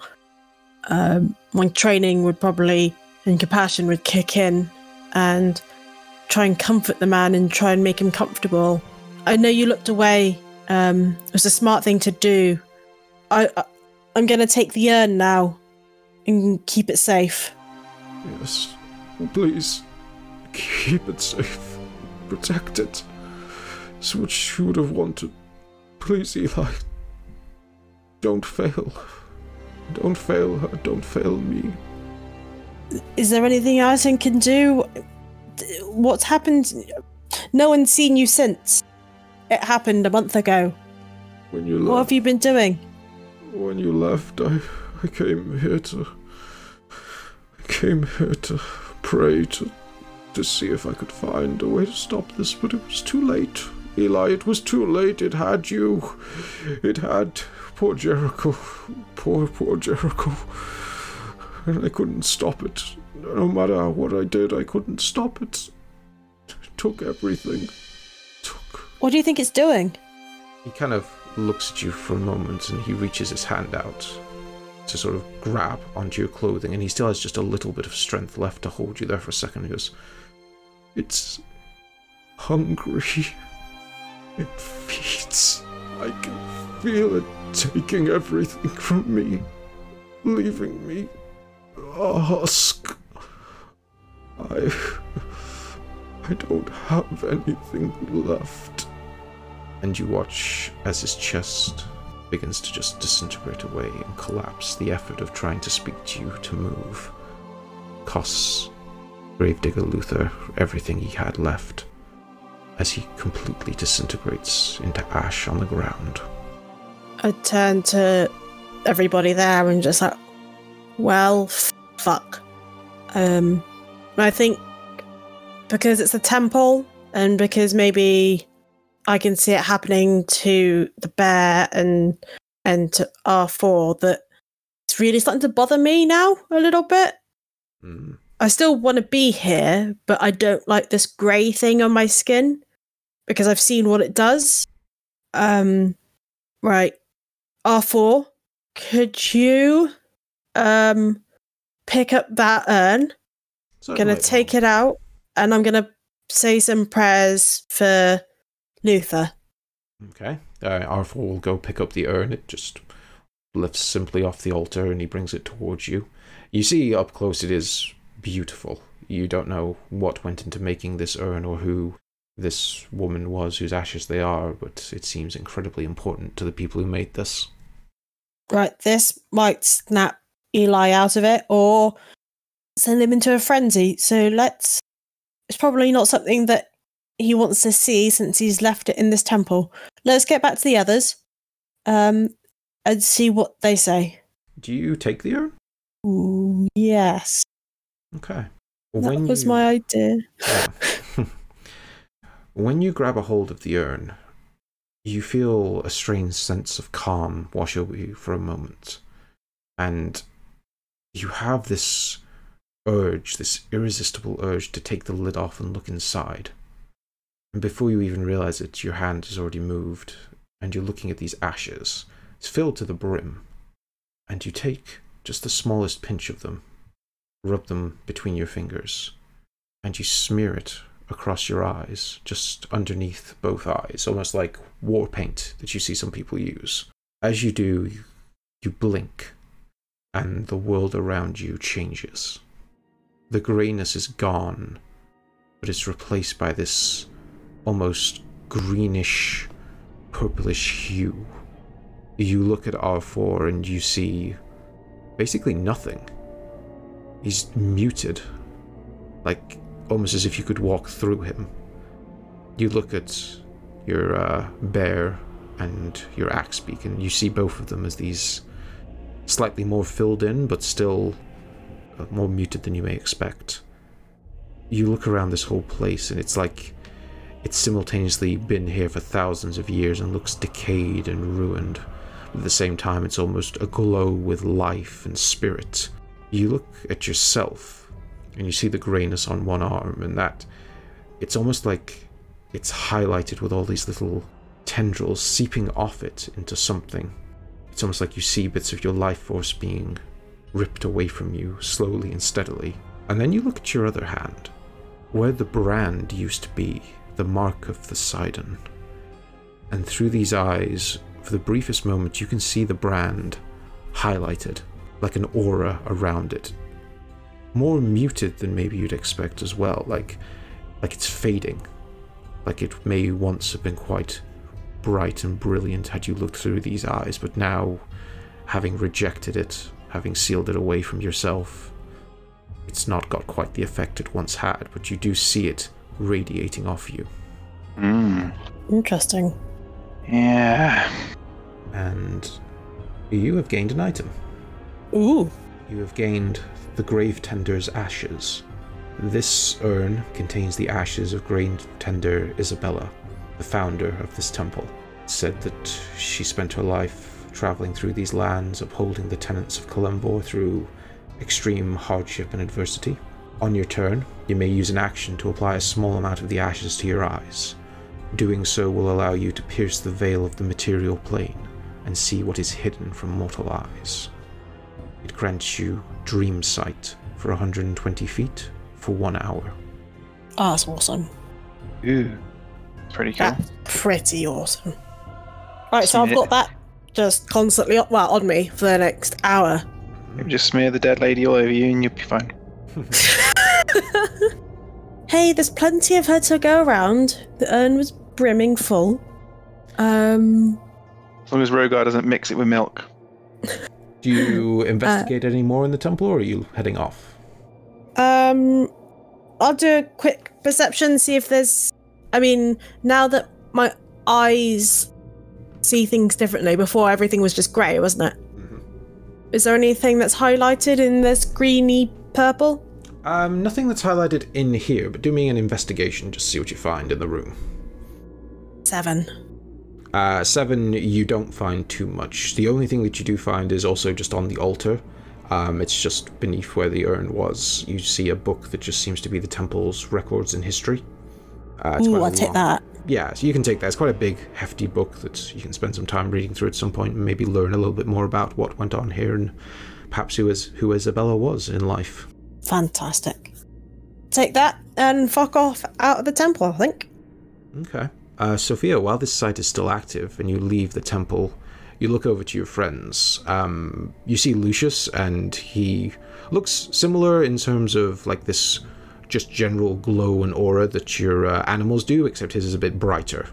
Um, my training would probably and compassion would kick in, and try and comfort the man and try and make him comfortable. I know you looked away Um, it was a smart thing to do. I, I I'm gonna take the urn now and keep it safe. Yes. Please. Keep it safe. Protect it. It's what you would have wanted. Please, Eli. Don't fail. Don't fail her. Don't fail me. Is there anything I can do? What's happened? No one's seen you since. It happened a month ago. When you left. What have you been doing? when you left, I, I came here to. I came here to pray to, to see if I could find a way to stop this, but it was too late. Eli, it was too late. It had you. It had poor Jericho. Poor, poor Jericho. And I couldn't stop it. No matter what I did, I couldn't stop it. It took everything. Took. What do you think it's doing? He kind of looks at you for a moment and he reaches his hand out to sort of grab onto your clothing, and he still has just a little bit of strength left to hold you there for a second. He goes, It's hungry. It feeds. I can feel it taking everything from me, leaving me a husk. I. I don't have anything left and you watch as his chest begins to just disintegrate away and collapse. The effort of trying to speak to you to move costs Gravedigger Luther everything he had left as he completely disintegrates into ash on the ground. I turn to everybody there and just like, well, f- fuck. Um, I think because it's a temple and because maybe I can see it happening to the bear and and to R4 that it's really starting to bother me now a little bit. Hmm. I still want to be here, but I don't like this grey thing on my skin because I've seen what it does. Um, right. R4, could you um pick up that urn? I'm Gonna take it out and I'm gonna say some prayers for Luther. Okay. Uh, Arthur will go pick up the urn. It just lifts simply off the altar and he brings it towards you. You see up close it is beautiful. You don't know what went into making this urn or who this woman was whose ashes they are, but it seems incredibly important to the people who made this. Right, this might snap Eli out of it or send him into a frenzy. So let's. It's probably not something that he wants to see since he's left it in this temple. Let's get back to the others um, and see what they say. Do you take the urn? Ooh, yes. Okay. that was you- my idea. Yeah. when you grab a hold of the urn, you feel a strange sense of calm wash over you for a moment. And you have this urge, this irresistible urge to take the lid off and look inside. And before you even realize it, your hand has already moved, and you're looking at these ashes. It's filled to the brim. And you take just the smallest pinch of them, rub them between your fingers, and you smear it across your eyes, just underneath both eyes, almost like war paint that you see some people use. As you do, you, blink, and the world around you changes. The greyness is gone, but it's replaced by this almost greenish, purplish hue. You look at R4 and you see basically nothing. He's muted, like almost as if you could walk through him. You look at your uh, bear and your axe beak, and you see both of them as these slightly more filled in, but still uh, more muted than you may expect. You look around this whole place, and it's like it's simultaneously been here for thousands of years and looks decayed and ruined. At the same time, it's almost aglow with life and spirit. You look at yourself, and you see the grayness on one arm, and that it's almost like it's highlighted with all these little tendrils seeping off it into something. It's almost like you see bits of your life force being ripped away from you slowly and steadily. And then you look at your other hand, where the brand used to be, the mark of the Sidon. And through these eyes, for the briefest moment, you can see the brand highlighted, like an aura around it. More muted than maybe you'd expect as well, like like it's fading. Like it may once have been quite bright and brilliant had you looked through these eyes, but now, having rejected it, having sealed it away from yourself, it's not got quite the effect it once had, but you do see it radiating off you. Mm. Interesting. Yeah. And you have gained an item. Ooh. You have gained the Grave Tender's ashes. This urn contains the ashes of Grave Tender Isabella, the founder of this temple. It's said that she spent her life traveling through these lands, upholding the tenets of Kelemvor through extreme hardship and adversity. On your turn, you may use an action to apply a small amount of the ashes to your eyes. Doing so will allow you to pierce the veil of the material plane and see what is hidden from mortal eyes. It grants you dream sight for 120 feet for one hour. Oh, that's awesome. Ooh. Pretty cool. That's pretty awesome. Right, so I've got that just constantly up, well, on me for the next hour. Maybe just smear the dead lady all over you and you'll be fine. hey, there's plenty of her to go around. The urn was brimming full. Um, As long as Rogar doesn't mix it with milk. Do you investigate any more in the temple or are you heading off? um, I'll do a quick perception, see if there's. I mean, now that my eyes see things differently, before everything was just grey, wasn't it? Is there anything that's highlighted in this greeny purple? Um, nothing that's highlighted in here, but do me an investigation just see what you find in the room. Seven. Uh, seven, you don't find too much. The only thing that you do find is also just on the altar. Um, it's just beneath where the urn was. You see a book that just seems to be the temple's records and history. Uh, Ooh, I'll take that. Yeah, so you can take that. It's quite a big, hefty book that you can spend some time reading through at some point and maybe learn a little bit more about what went on here and perhaps who is who Isabella was in life. Fantastic. Take that and fuck off out of the temple, I think. Okay. Uh, Sophia, while this site is still active and you leave the temple, you look over to your friends. Um, you see Lucius, and he looks similar in terms of like this just general glow and aura that your uh, animals do, except his is a bit brighter.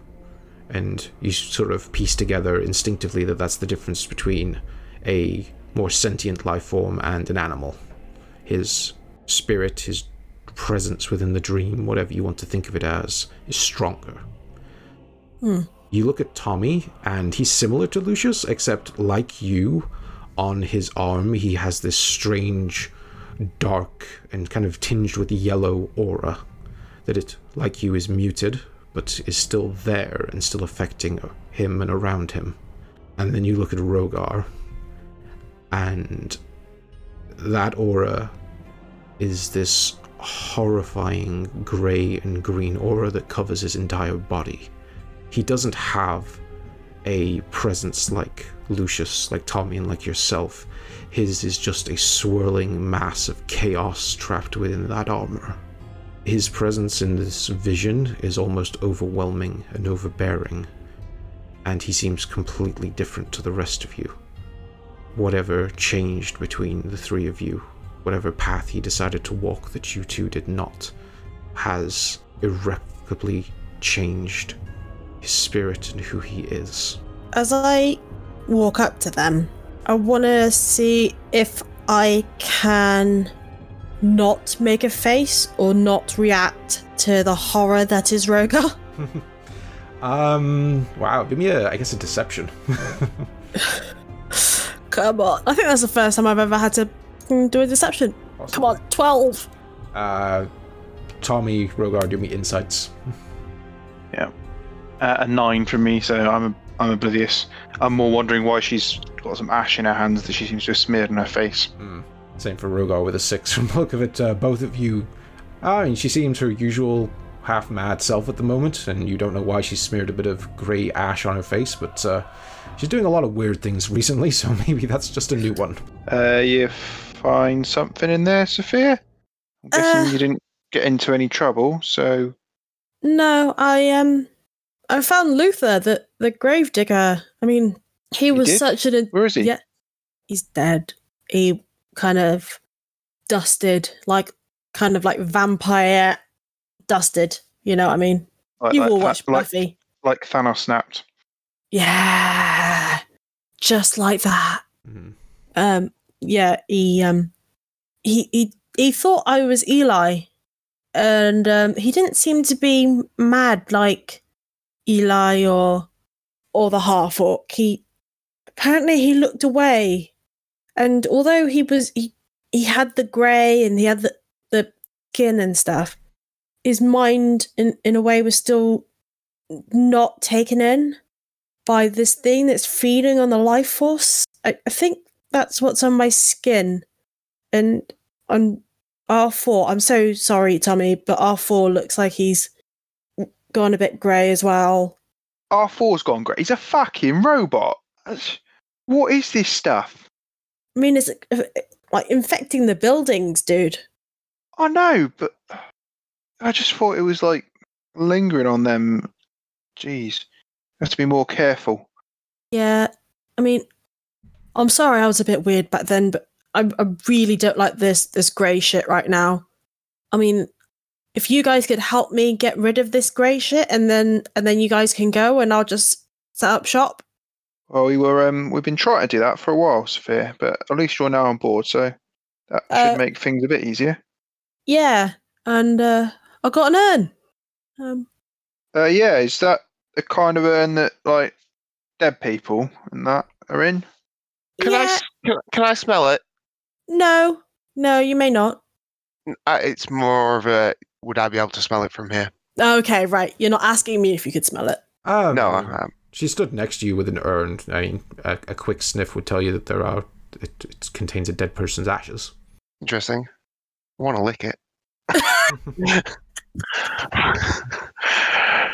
And you sort of piece together instinctively that that's the difference between a more sentient life form and an animal. His spirit, his presence within the dream, whatever you want to think of it as, is stronger. You look at Tommy, and he's similar to Lucius, except like you, on his arm, he has this strange, dark, and kind of tinged with yellow aura. That it, like you, is muted, but is still there and still affecting him and around him. And then you look at Rogar, and that aura is this horrifying grey and green aura that covers his entire body he doesn't have a presence like Lucius, like Tommy, and like yourself. His is just a swirling mass of chaos trapped within that armor. His presence in this vision is almost overwhelming and overbearing, and he seems completely different to the rest of you. Whatever changed between the three of you, whatever path he decided to walk that you two did not, has irrevocably changed his spirit and who he is. As I walk up to them, I want to see if I can not make a face or not react to the horror that is Rogar. Um, wow, give me a, I guess, a deception. Come on. I think that's the first time I've ever had to do a deception. Come on, 12. Uh, Tommy, Rogar, do me insights. Uh, a nine from me, so I'm I'm oblivious. I'm more wondering why she's got some ash in her hands that she seems to have smeared on her face. Same for Rogar with a six. From the look of it, uh, both of you. I mean, she seems her usual half mad self at the moment, and you don't know why she's smeared a bit of grey ash on her face, but uh, she's doing a lot of weird things recently, so maybe that's just a new one. Uh, you find something in there, Sophia? I'm guessing Uh. you didn't get into any trouble, so No, I um I found Luther, the the gravedigger. I mean, he You was did? such an Where is he? Yeah. he's dead. He kind of dusted, like kind of like vampire dusted. You know what I mean? Like, you like, will Tha- watch like, Buffy. like Thanos snapped. Yeah, just like that. Mhm. Um, yeah, he um, he he he thought I was Eli, and um, he didn't seem to be mad like Eli or or the half orc. He apparently he looked away, and although he was he he had the grey and he had the the skin and stuff, his mind in in a way was still not taken in by this thing that's feeding on the life force. I, I think that's what's on my skin. And on R4, I'm so sorry, Tommy, but R4 looks like he's gone a bit grey as well. R4's gone grey. He's a fucking robot. What is this stuff? I mean, it's uh, like infecting the buildings, dude. I know, but I just thought it was like lingering on them. Jeez, have to be more careful. Yeah, I mean, I'm sorry I was a bit weird back then, but I, I really don't like this this grey shit right now. I mean, if you guys could help me get rid of this grey shit, and then and then you guys can go, and I'll just set up shop. Well, we were um we've been trying to do that for a while, Sophia, but at least you're now on board, so that should Uh, make things a bit easier. Yeah, and uh, I got an urn. Um, Uh, yeah, is that the kind of urn that like dead people and that are in? Can I yeah, s- can, can I smell it? no, no, you may not. Uh, it's more of a. Would I be able to smell it from here? Okay, right. You're not asking me if you could smell it. Um, No, I, um, She stood next to you with an urn. I mean, a, a quick sniff would tell you that there are. It, it contains a dead person's ashes. interesting. I want to lick it.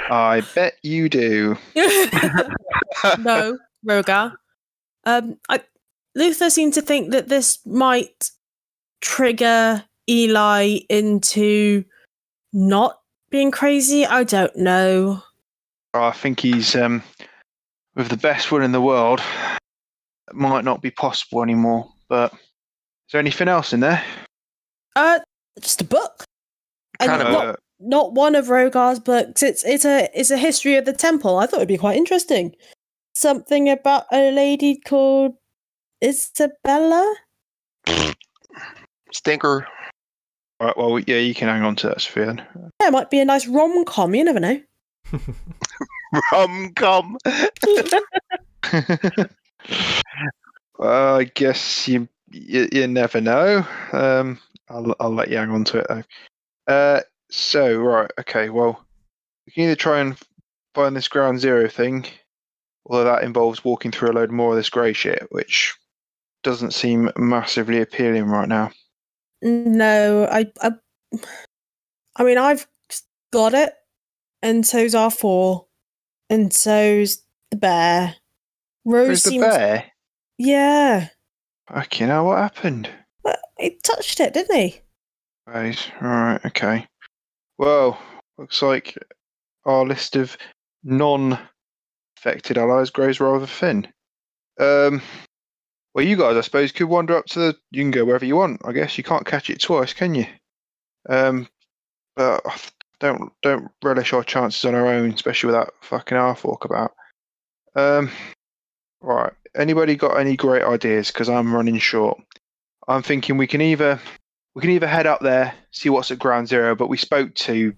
I bet you do. no, Rogar. Um, I, Luther seemed to think that this might trigger Eli into not being crazy. I don't know. I think he's um with the best will in the world. It might not be possible anymore. But is there anything else in there? Uh, just a book, and Kind of not, not one of Rogar's books. It's it's a it's a history of the temple. I thought it'd be quite interesting. Something about a lady called Isabella. Stinker. All right, well, yeah, you can hang on to that, Sophia. then. Yeah, it might be a nice rom com. You never know. rom com. well, I guess you, you you never know. Um, I'll I'll let you hang on to it though. Uh, so right, okay. Well, we can either try and find this ground zero thing, although that involves walking through a load more of this grey shit, which doesn't seem massively appealing right now. No, I, I, I mean, I've got it, and so's R four, and so's the bear. Rose Where's the bear? yeah, Fucking hell, what happened? Well, he touched it, didn't he? Right, right, okay. Well, looks like our list of non-affected allies grows rather thin. Um, well, you guys, I suppose, could wander up to the. You can go wherever you want. I guess you can't catch it twice, can you? Um, but don't don't relish our chances on our own, especially with that fucking R-fork about. Um, right. Anybody got any great ideas? Because I'm running short. I'm thinking we can either we can either head up there, see what's at ground zero, but we spoke to,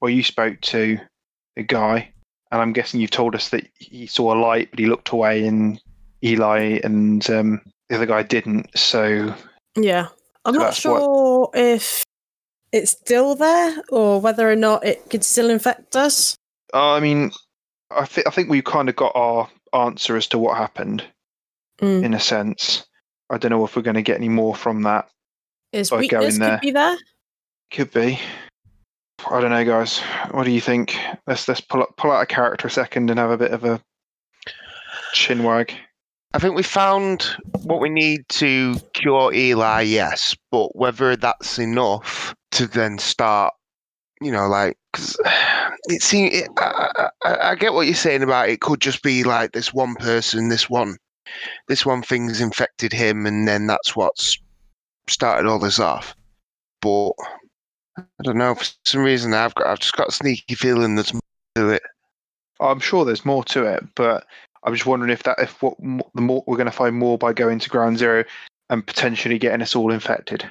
well, you spoke to a guy, and I'm guessing you've told us that he saw a light, but he looked away, and Eli and um, the other guy didn't. So, Yeah, I'm So not that's what- sure if it's still there or whether or not it could still infect us. uh, I mean, I, th- I think we've kind of got our answer as to what happened, Mm. in a sense. I don't know if we're going to get any more from that. Is By going weakness there. could be there? Could be. I don't know, guys. What do you think? Let's let's pull up, pull out a character a second and have a bit of a chin wag. I think we found what we need to cure Eli, yes, but whether that's enough to then start, you know, like, 'cause it seems I, I, I get what you're saying about it could just be like this one person, this one, this one thing's infected him, and then that's what's started all this off. But I don't know for some reason I've got I've just got a sneaky feeling there's more to it. I'm sure there's more to it, but I'm just wondering if that if what the more we're going to find more by going to ground zero and potentially getting us all infected.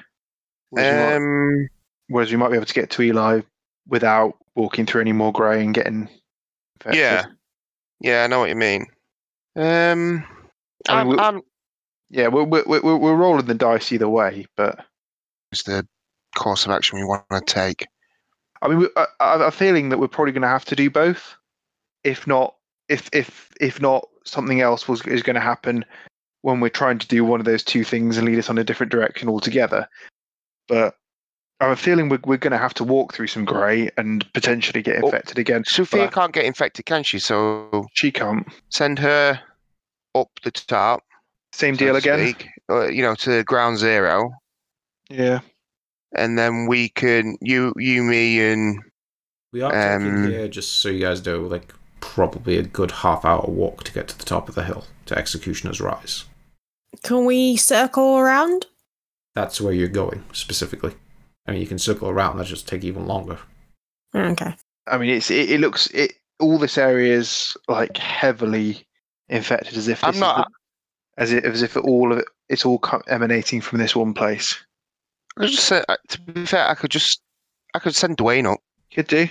Whereas, we might, Um, whereas we might be able to get to Eli without walking through any more grey and getting infected. Yeah. yeah, I know what you mean. Um, I mean, I'm, we- I'm yeah, we're we're we're, we're rolling the dice either way, but it's the course of action we want to take. I mean, I, I have a feeling that we're probably going to have to do both. If not, if if if not, something else was is going to happen when we're trying to do one of those two things and lead us on a different direction altogether. But I have a feeling we're we're going to have to walk through some grey and potentially get Well, infected again. Sophia I- can't get infected, can she? So She can't. send her up the top. Same so deal again. speak, uh, you know, to ground zero, Yeah. and then we can you, you, me, and We are taking Um, here, just so you guys know, like probably a good half hour walk to get to the top of the hill to Executioner's Rise. Can we circle around? That's where you're going specifically. I mean, you can circle around. That just take even longer. Okay. I mean, it's it, it looks it all this area is like heavily infected, as if I'm not- the- as if as if all of it it's all co- emanating from this one place. I just said uh, to be fair, I could just I could send Dwayne up. Could do.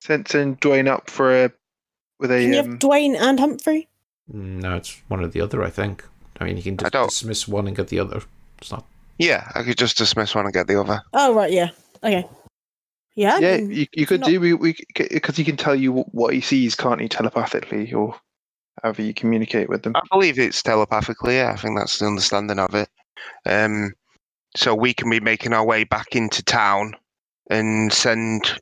Send send Dwayne up for a with Can you a have um, Dwayne and Humphrey? No, it's one or the other, I think. I mean, you can I just don't- dismiss one and get the other. It's not. Yeah, I could just dismiss one and get the other. Oh right, yeah. Okay. Yeah. I yeah. mean, You, you could not- do we we because he can tell you wh- what he sees, can't he, telepathically or however you communicate with them. I believe it's telepathically. Yeah, I think that's the understanding of it. Um, so we can be making our way back into town and send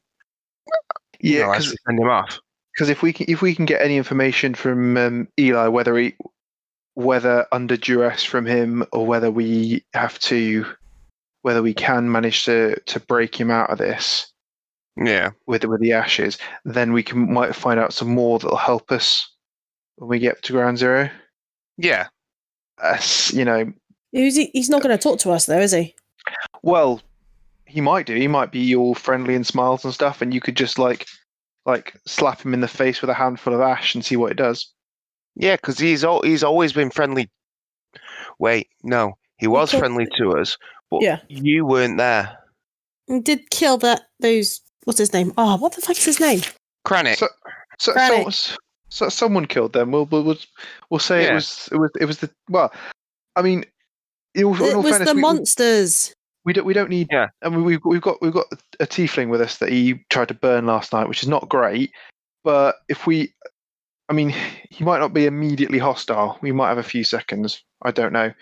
you Yeah, know, actually send him off. Because if we can if we can get any information from um, Eli, whether he whether under duress from him or whether we have to whether we can manage to to break him out of this Yeah, with with the ashes, then we can might find out some more that'll help us when we get to ground zero. yeah. Us, you know, Who's he? He's not going to talk to us though, is he? well, he might do. He might be all friendly and smiles and stuff, and you could just like like slap him in the face with a handful of ash and see what it does. Yeah, because he's al- he's always been friendly. Wait, no, he was told- friendly to us, but Yeah. you weren't there. He did kill that those. What's his name? Oh, what the fuck is his name? Kranich. So, so, Kranich. so, so someone killed them. We'll we'll we'll, we'll say it was it was it was the well. I mean, in all, in It all was fairness, the we, we- monsters. We don't we don't need. Yeah. I mean, we've we've got we've got a tiefling with us that he tried to burn last night, which is not great. But if we, I mean, he might not be immediately hostile. We might have a few seconds. I don't know.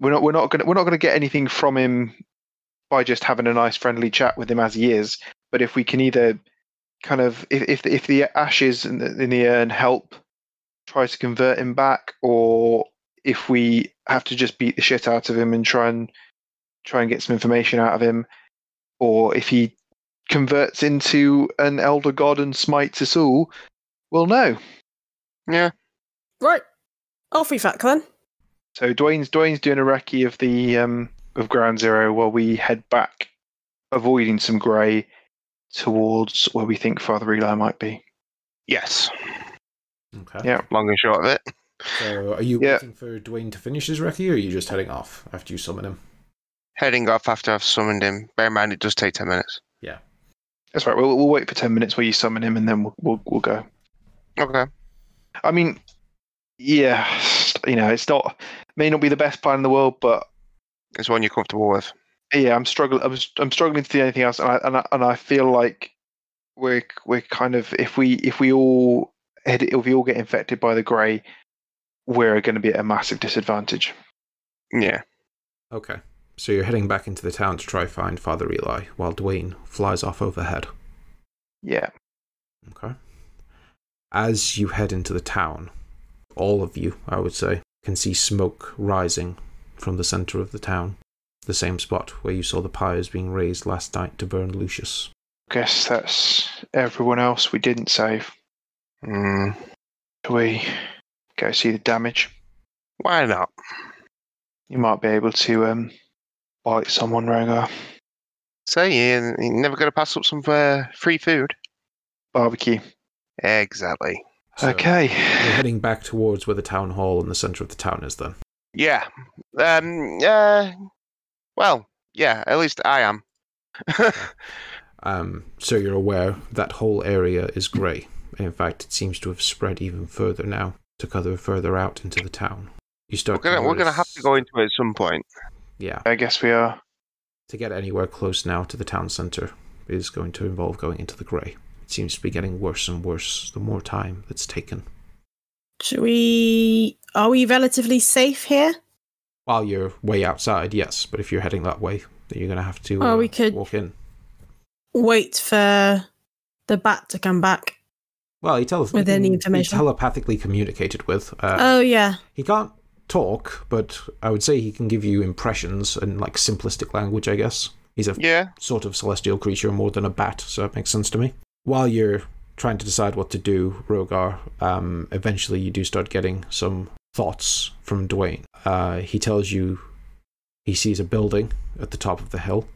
We're not we're not gonna we're not gonna get anything from him by just having a nice friendly chat with him as he is. But if we can either kind of if if, if the ashes in the, in the urn help try to convert him back, or if we have to just beat the shit out of him and try and try and get some information out of him, or if he converts into an elder god and smites us all, we'll know. Yeah, Right. Off we fuck then. So Dwayne's Dwayne's doing a recce of the um of Ground Zero while we head back, avoiding some grey towards where we think Father Eli might be. yes. Okay. Yeah. Long and short of it. So, are you Yeah. waiting for Dwayne to finish his recce, or are you just heading off after you summon him? Heading off after I've summoned him. Bear in mind, it does take ten minutes. Yeah. That's right. We'll we'll wait for ten minutes while you summon him, and then we'll we'll, we'll go. Okay. I mean, yeah, you know, it's not may not be the best plan in the world, but It's one you're comfortable with. yeah, I'm struggling. I'm, I'm struggling to do anything else, and I and I, and I feel like we're we're kind of if we if we all head if we all get infected by the grey, we're going to be at a massive disadvantage. Yeah. Okay. So you're heading back into the town to try find Father Eli, while Dwayne flies off overhead. Yeah, Okay. As you head into the town, all of you, I would say, can see smoke rising from the center of the town, the same spot where you saw the pyres being raised last night to burn Lucius. Guess that's everyone else we didn't save. Hmm. Shall we go see the damage? Why not? You might be able to um, bite someone, Rogar. So you, you're never going to pass up some uh, free food? Barbecue. Exactly. So okay. You're heading back towards where the town hall in the center of the town is then. Yeah. Um. Uh. Well. Yeah. At least I am. Um, so you're aware that whole area is grey. In fact, it seems to have spread even further now to cover further out into the town. You we're start. gonna we're gonna have to go into it at some point. Yeah, I guess we are. to get anywhere close now to the town centre is going to involve going into the grey. It seems to be getting worse and worse the more time that's taken. Should we? Are we relatively safe here? While you're way outside, yes, but if you're heading that way, then you're going to have to Well, uh, we could- walk in. Wait for the bat to come back. Well, he tells With any can be information. telepathically communicated with. Uh, oh yeah. He can't talk, but I would say he can give you impressions in like simplistic language, I guess. He's a Yeah. sort of celestial creature more than a bat, so it makes sense to me. While you're trying to decide what to do, Rogar, um, eventually you do start getting some thoughts from Dwayne. Uh, he tells you he sees a building at the top of the hill,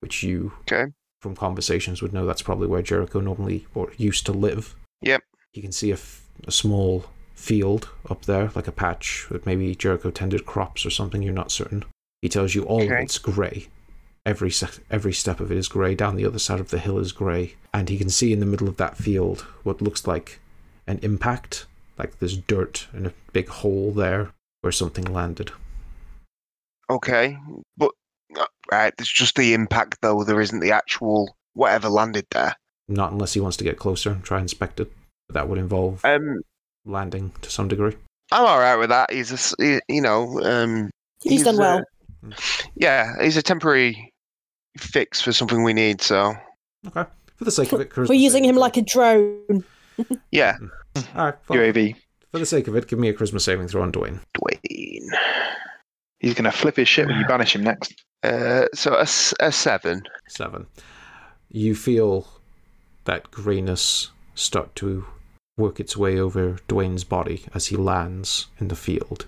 which you, Okay. from conversations, would know that's probably where Jericho normally or used to live. Yep. You can see a, f- a small field up there, like a patch with maybe Jericho tended crops or something. You're not certain. He tells you all of it's grey. Every se- every step of it is grey. Down the other side of the hill is grey, and he can see in the middle of that field what looks like an impact, like there's dirt and a big hole there where something landed. Okay. But uh, right, there's just the impact though. There isn't the actual whatever landed there. Not unless he wants to get closer and try and inspect it. That would involve Um. Landing to some degree. I'm all right with that. He's a, s- he- you know, um, He's, done uh, well. yeah, he's a temporary fix for something we need. So Okay, for the sake of it, We're using him like a drone. yeah, All right, fine. UAV. For the sake of it, give me a charisma saving throw on Dwayne. Dwayne. He's going to flip his shit when you banish him next. Uh, so a seven. Seven. You feel that grayness start to work its way over Dwayne's body as he lands in the field.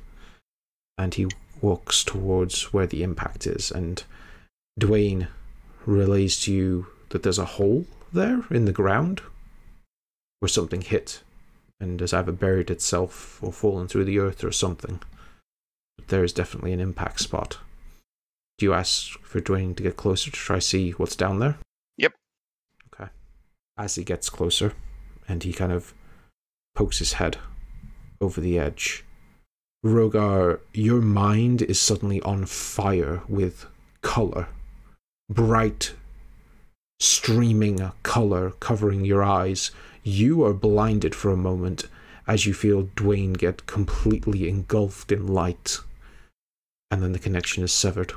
And he walks towards where the impact is. And Dwayne relays to you that there's a hole there in the ground where something hit and has either buried itself or fallen through the earth or something. But there is definitely an impact spot. Do you ask for Dwayne to get closer to try see what's down there? Yep. Okay. As he gets closer, and he kind of pokes his head over the edge, Rogar, your mind is suddenly on fire with color. Bright, streaming color covering your eyes. You are blinded for a moment as you feel Dwayne get completely engulfed in light. And then the connection is severed.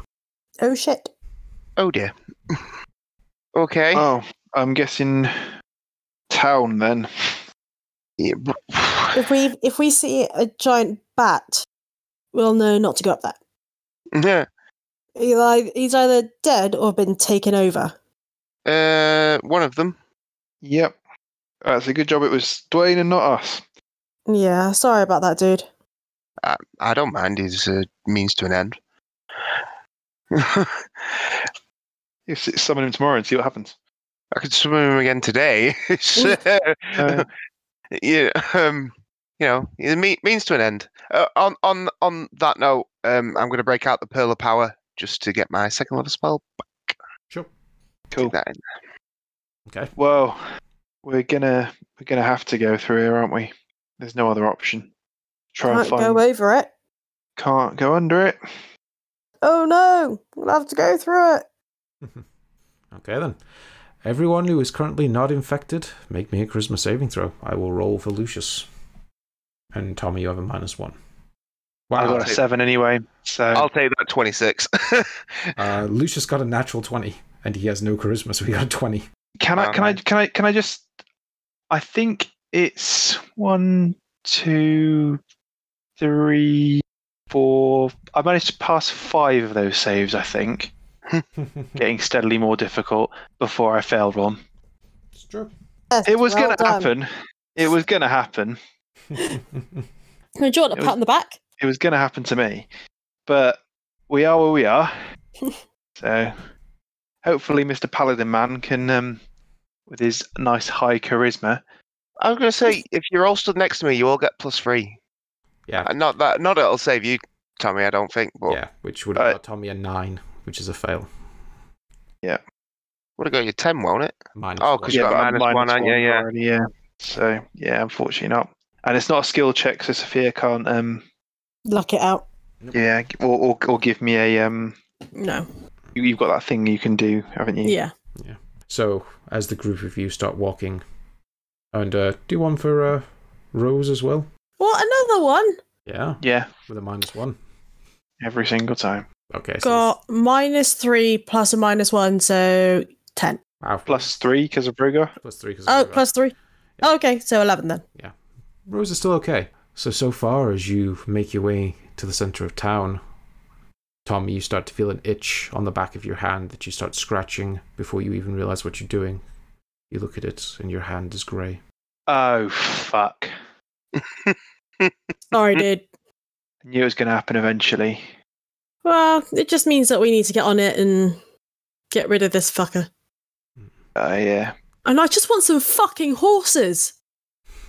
Oh shit. Oh dear. okay. Oh, I'm guessing town then. Yeah, If we if we see a giant bat, we'll know not to go up there. Yeah. He like- He's either dead or been taken over. Uh, one of them. Yep. That's a good job. It was Dwayne and not us. Yeah, sorry about that, dude. I, I don't mind. He's a means to an end. You summon him tomorrow and see what happens. I could summon him again today. So, Uh, yeah, um, you know, it me- means to an end. Uh, on on on that note, um, I'm going to break out the pearl of power just to get my second level spell. back. Sure. cool. Take that in. Okay. Well, we're gonna we're gonna have to go through here, aren't we? There's no other option. Try and Can't find. go over it. Can't go under it. Oh no, we'll have to go through it. Okay then. Everyone who is currently not infected, make me a charisma saving throw. I will roll for Lucius. And Tommy, you have a minus one. I Wow. got a seven anyway. So I'll take that 26. Uh, Lucius got a natural 20, and he has no charisma, so he got a 20. can I can I can I can I just? I think it's one, two, three, four. I managed to pass five of those saves. I think, getting steadily more difficult before I failed one. true. Yes, It was well going to happen. It was going to happen. Do you want a It was- pat on the back? It was going to happen to me. But we are where we are. so hopefully, Mr. Paladin Man can, um, with his nice high charisma, I was going to say, if you're all stood next to me, you all get plus three. yeah, Uh, Not that, not it'll save you, Tommy. I don't think, but yeah, which would have Uh, got Tommy a nine, which is a fail. Yeah. Would have got you ten, won't it? Minus Oh, one. 'cause you got but a I'm minus one, aren't you? Yeah. already, yeah. So yeah, unfortunately not. And it's not a skill check, so Sophia can't, um, Lock it out. yeah, or, or or give me a um. No. you- You've got that thing you can do, haven't you? Yeah. Yeah. So, as the group of you start walking, and uh, do one for uh, Rose as well. What? Another one? Yeah, Yeah, with a minus one. every single time. Okay, so Got minus three plus a minus one, so ten. wow, Plus three because of Rogar. plus three. 'cause Oh, of, plus three. Oh, okay, so eleven then. Yeah. Rose is still okay. So, so far as you make your way to the center of town, Tommy, you start to feel an itch on the back of your hand that you start scratching before you even realize what you're doing. You look at it, and your hand is grey. Oh fuck! Sorry, dude. I knew it was going to happen eventually. Well, it just means that we need to get on it and get rid of this fucker. Uh, yeah, And I just want some fucking horses.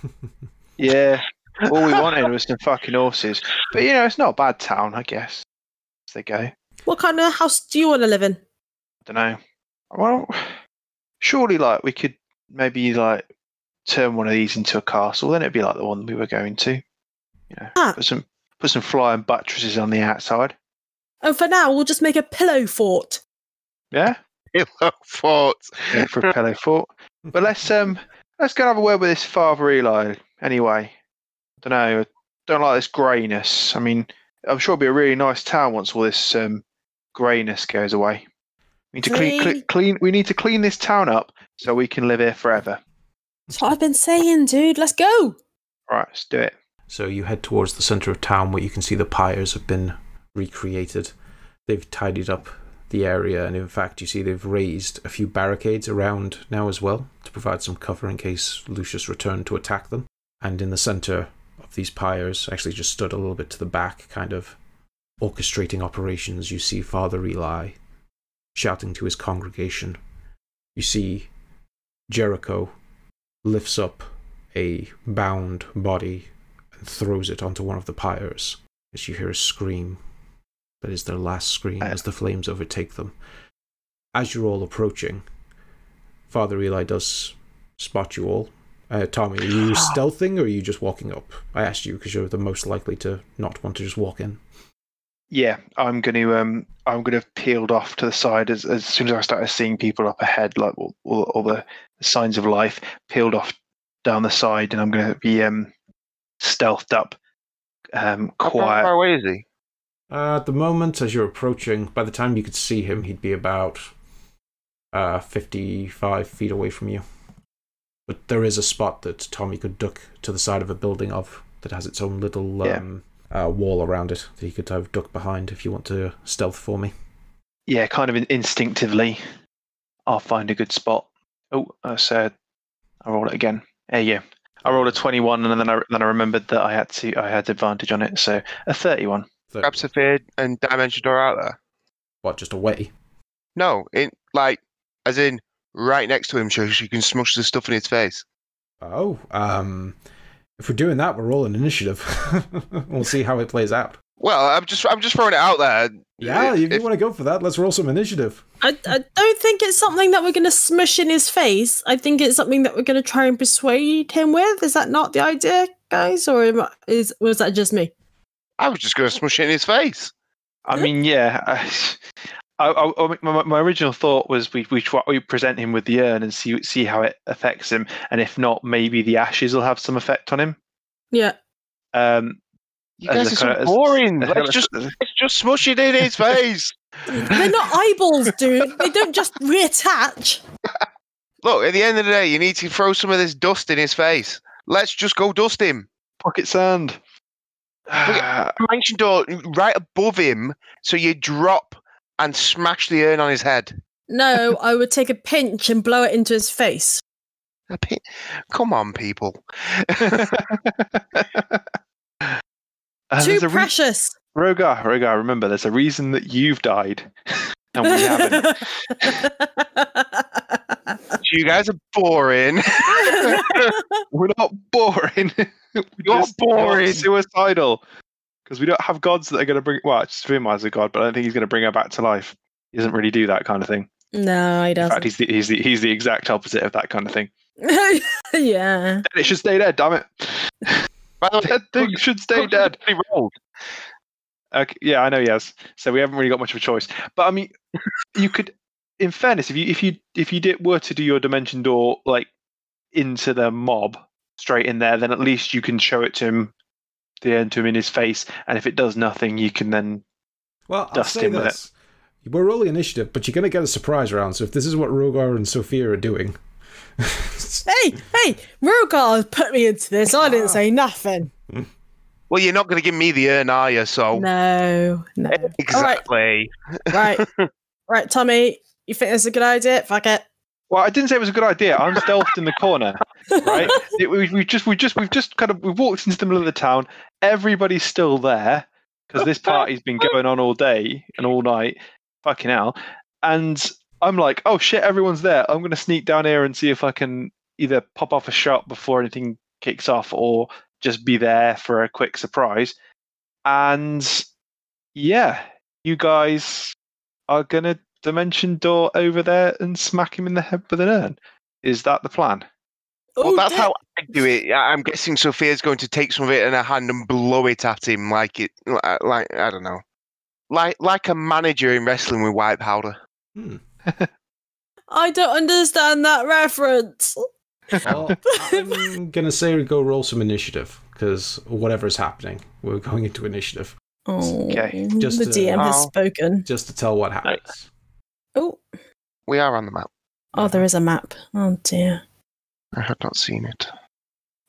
yeah. All we wanted was some fucking horses, but you know it's not a bad town, I guess. As they go, What kind of house do you want to live in? I don't know. Well, surely like we could maybe like turn one of these into a castle. Then it'd be like the one we were going to. You know, Ah. put some put some flying buttresses on the outside. And for now, we'll just make a pillow fort. Yeah, Pillow fort. yeah for a pillow fort. But let's um let's go and have a word with this Father Eli anyway. I don't know. I don't like this greyness. I mean, I'm sure it'll be a really nice town once all this um greyness goes away. We need to clean, Three. clean, clean. We need to clean this town up so we can live here forever. That's what I've been saying, dude. Let's go. All right, let's do it. So you head towards the center of town where you can see the pyres have been recreated. They've tidied up the area, and in fact, you see they've raised a few barricades around now as well to provide some cover in case Lucius returned to attack them. And in the center of these pyres, actually just stood a little bit to the back, kind of orchestrating operations, you see Father Eli shouting to his congregation. You see Jericho lifts up a bound body and throws it onto one of the pyres as you hear a scream. That is their last scream as the flames overtake them. As you're all approaching, Father Eli does spot you all. Uh, Tommy, are you stealthing or are you just walking up? I asked you because you're the most likely to not want to just walk in. Yeah, I'm going to um I'm going to have peeled off to the side as as soon as I started seeing people up ahead, like all, all, all the signs of life, peeled off down the side, and I'm going to be um stealthed up, um How quiet. far away is he? Uh, at the moment, as you're approaching, by the time you could see him, he'd be about uh, 55 feet away from you. But there is a spot that Tommy could duck to the side of a building of that has its own little Yeah. um, uh, wall around it that he could have duck behind if you want to stealth for me. Yeah, kind of in- instinctively, I'll find a good spot. Oh, I said I roll it again. There you go. I rolled a 21, and then I then I remembered that I had to I had advantage on it, so a 31. So, Grab Sophia and dimension door out there. what, just away? No, in like as in right next to him, so she can smush the stuff in his face. Oh, um, if we're doing that, we're rolling initiative. we'll see how it plays out. Well, I'm just I'm just throwing it out there. Yeah, If- if you want to go for that, let's roll some initiative. I, I don't think it's something that we're going to smush in his face. I think it's something that we're going to try and persuade him with. Is that not the idea, guys? Or am I- is was that just me? I was just going to smush it in his face. I mean, yeah. I, I, I, my, my original thought was we we try, we present him with the urn and see see how it affects him, and if not, maybe the ashes will have some effect on him. Yeah. Um, You guys are so of- boring. as- Let's just let's just smush it in his face. They're not eyeballs, dude. They don't just reattach. Look, at the end of the day, you need to throw some of this dust in his face. Let's just go dust him. pocket sand. Dimension door right above him, so you drop and smash the urn on his head. No, I would take a pinch and blow it into his face. A pi- Come on, people. Uh, Too there's a re- precious. Rogar, Rogar, remember, there's a reason that you've died, and we haven't. you guys are boring. We're not boring. We're You're boring. suicidal. Because we don't have gods that are going to bring. Well, Svimar a god, but I don't think he's going to bring her back to life. He doesn't really do that kind of thing. no, he In fact, doesn't. he's the, he's the he's the exact opposite of that kind of thing. yeah. And it should stay dead. Damn it! By That thing should stay dead. He rolled. Okay, yeah, I know. Yes, so we haven't really got much of a choice. But I mean, you could, in fairness, if you if you if you did were to do your dimension door like into the mob straight in there, then at least you can show it to him, the end to him in his face, and if it does nothing, you can then Well, I'll Dust say him with it. We're rolling initiative, but you're going to get a surprise round. So if this is what Rogar and Sophia are doing, Hey, hey, Rogar put me into this. I didn't say nothing. Well, you're not going to give me the urn, are you? So No, no. All right, exactly. right, right, Tommy. You think this is a good idea? Fuck it. Well, I didn't say it was a good idea. I'm stealthed in the corner, right? It- we, we just, we just, we've just kind of, we walked into the middle of the town. Everybody's still there because this party's been going on all day and all night. Fucking hell! And I'm like, oh shit, everyone's there. I'm gonna sneak down here and see if I can either pop off a shot before anything kicks off, or just be there for a quick surprise. And yeah, you guys are gonna dimension door over there and smack him in the head with an urn. Is that the plan? Well, Ooh, that's da- how I do it. I- I'm guessing Sophia's going to take some of it in her hand and blow it at him like it, like I don't know, like like a manager in wrestling with white powder. hmm. I don't understand that reference. well, I'm going to say we go roll some initiative because whatever is happening, we're going into initiative Oh, Okay, just the to- DM has Oh. spoken. just to tell what happens. Oh, We are on the map. oh, there is a map. Oh dear. I had not seen it.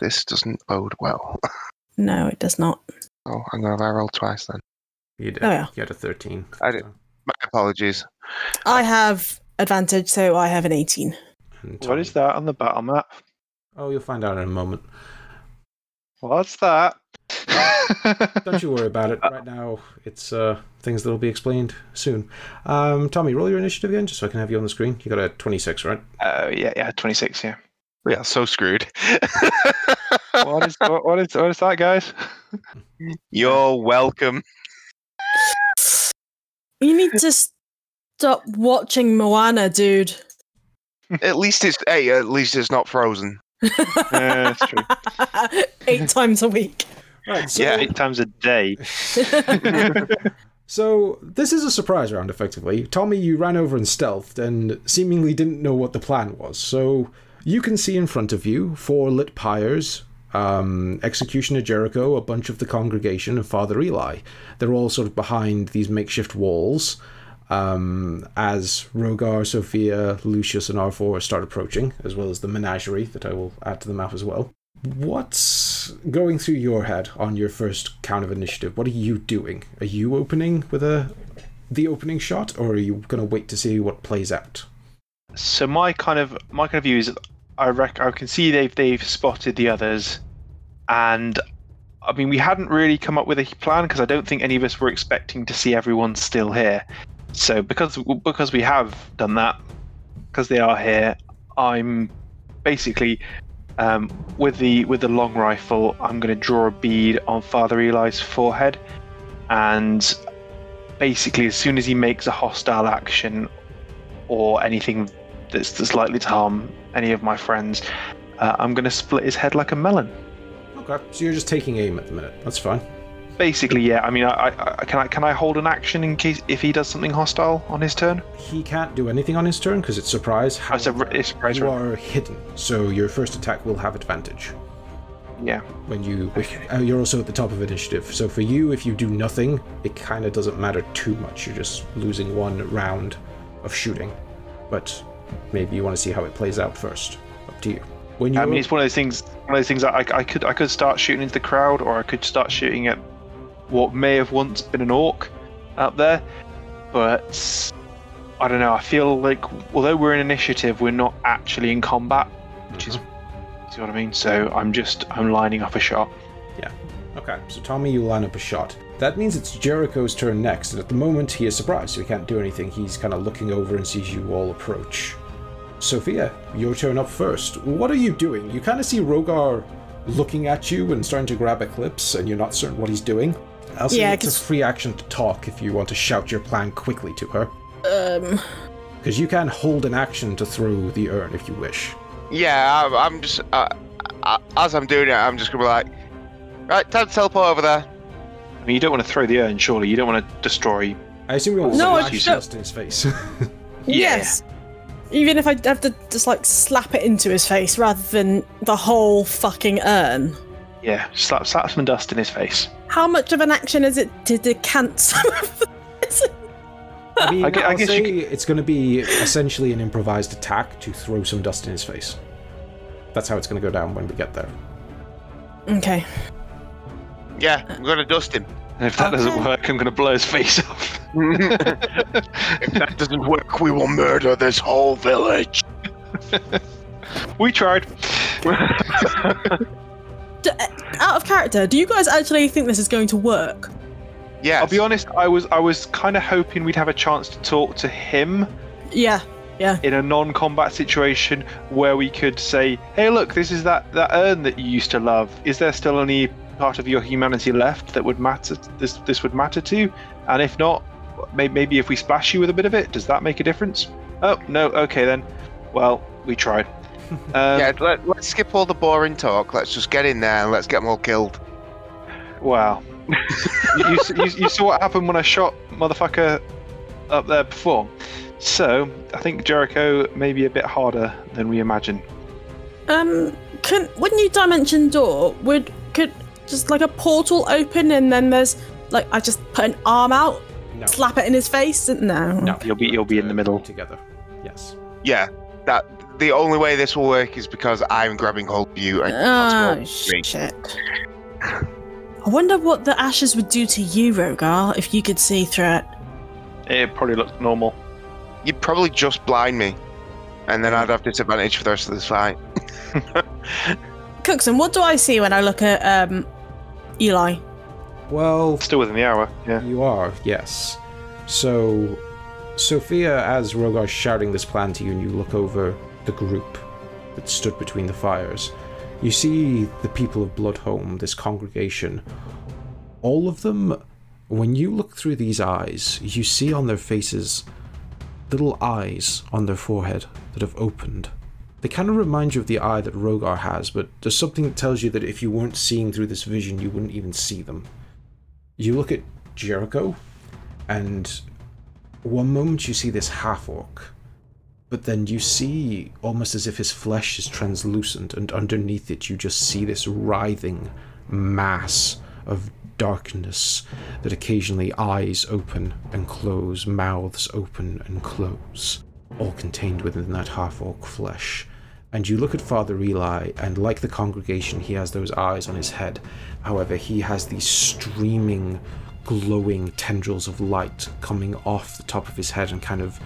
This doesn't bode well. No, it does not. Oh, I'm going to roll twice then. You did. Oh, yeah. You had a 13. I did. My apologies. I have advantage, so I have an 18. And What Tommy- is that on the battle map? Oh, you'll find out in a moment. What's that? Don't you worry about it. Right now, it's uh, things that will be explained soon. Um, Tommy, roll your initiative again, just so I can have you on the screen. You got a 26, right? Oh yeah, yeah, twenty six. Yeah. We are so screwed. what is what, what is what is that, guys? You're welcome. You need to stop watching Moana, dude. At least it's hey, at least it's not frozen. Yeah, that's true. Eight times a week. Right, so, Yeah. Eight times a day. so this is a surprise round, effectively. Tommy, you ran over and stealthed and seemingly didn't know what the plan was. So you can see in front of you four lit pyres, um, Executioner Jericho, a bunch of the congregation, and Father Eli. They're all sort of behind these makeshift walls. Um, as Rogar, Sophia, Lucius, and R4 start approaching, as well as the menagerie that I will add to the map as well. What's going through your head on your first count of initiative? What are you doing? Are you opening with a the opening shot, or are you going to wait to see what plays out? So my kind of my kind of view is, I rec- I can see they've they've spotted the others, and I mean we hadn't really come up with a plan because I don't think any of us were expecting to see everyone still here. So because because we have done that, because they are here, I'm basically um, with the with the long rifle. I'm going to draw a bead on Father Eli's forehead, and basically as soon as he makes a hostile action or anything that's, that's likely to harm any of my friends, uh, I'm going to split his head like a melon. Okay, so you're just taking aim at the minute. That's fine. Basically, yeah. I mean, I, I, I can I can I hold an action in case if he does something hostile on his turn? He can't do anything on his turn because it's surprise. Oh, it's a, it's a surprise you roll. are hidden, so your first attack will have advantage. Yeah. when you if, Okay. uh, you're also at the top of initiative so for you if you do nothing it kind of doesn't matter too much you're just losing one round of shooting but maybe you want to see how it plays out first up to you when you I mean, it's one of those things. One of those things I, I could I could start shooting into the crowd, or I could start shooting at what may have once been an orc out there. But I don't know. I feel like although we're in initiative, we're not actually in combat. which is, mm-hmm. see what I mean? So I'm just, I'm lining up a shot. Yeah. Okay, so Tommy, you line up a shot. That means it's Jericho's turn next, and at the moment he is surprised, so he can't do anything. He's kind of looking over and sees you all approach. Sophia, your turn up first. What are you doing? You kind of see Rogar looking at you and starting to grab Eclipse, and you're not certain what he's doing. Elsie, Yeah, it's a 'cause- free action to talk if you want to shout your plan quickly to her. Um, Because you can hold an action to throw the urn if you wish. Yeah, I'm, I'm just uh, uh, as I'm doing it, I'm just gonna be like, right, time to teleport over there. I mean, you don't want to throw the urn, surely. You don't want to destroy. I assume you want No, to smash don't- dust in his face. yes. Even if I have to just like slap it into his face rather than the whole fucking urn. Yeah, slap, slap some dust in his face. How much of an action is it to decant some of this? I mean, I gue- I I'll guess say you it's going to be essentially an improvised attack to throw some dust in his face. That's how it's going to go down when we get there. Okay. Yeah, I'm gonna dust him. And if that doesn't work, I'm going to blow his face off. if that doesn't work, we will murder this whole village. we tried. D- uh, out of character, do you guys actually think this is going to work? Yeah, I'll be honest. I was, I was kind of hoping we'd have a chance to talk to him Yeah. Yeah. in a non-combat situation where we could say, "Hey, look, this is that that urn that you used to love. Is there still any part of your humanity left that would matter? This this would matter to? And if not, may- maybe if we splash you with a bit of it, does that make a difference? Oh no, okay then. Well, we tried. Um, yeah. Let, let's skip all the boring talk. Let's just get in there and let's get them all killed. Wow. you, you, you, you saw what happened when I shot motherfucker up there before. So I think Jericho may be a bit harder than we imagine. Um, can when you dimension door, would could just like a portal open and then there's like I just put an arm out, No. slap it in his face? No. No. You'll be you'll be in the middle. Together. Yes. Yeah, that the only way this will work is because I'm grabbing hold of you. And Oh shit. I wonder what the ashes would do to you, Rogar, if you could see through it. It probably looks normal. You'd probably just blind me, and then I'd have disadvantage for the rest of this fight. Cookson, what do I see when I look at um Eli? Well, Still within the hour. Yeah. You are, yes. So, Sophia, as Rogar's shouting this plan to you, and you look over the group that stood between the fires, you see the people of Bloodhome, this congregation. All of them, when you look through these eyes, you see on their faces little eyes on their forehead that have opened. They kind of remind you of the eye that Rogar has, but there's something that tells you that if you weren't seeing through this vision, you wouldn't even see them you look at Jericho, and one moment you see this half orc, but then you see almost as if his flesh is translucent, and underneath it you just see this writhing mass of darkness that occasionally eyes open and close, mouths open and close, all contained within that half orc flesh. And you look at Father Eli, and like the congregation, he has those eyes on his head. However, he has these streaming, glowing tendrils of light coming off the top of his head and kind of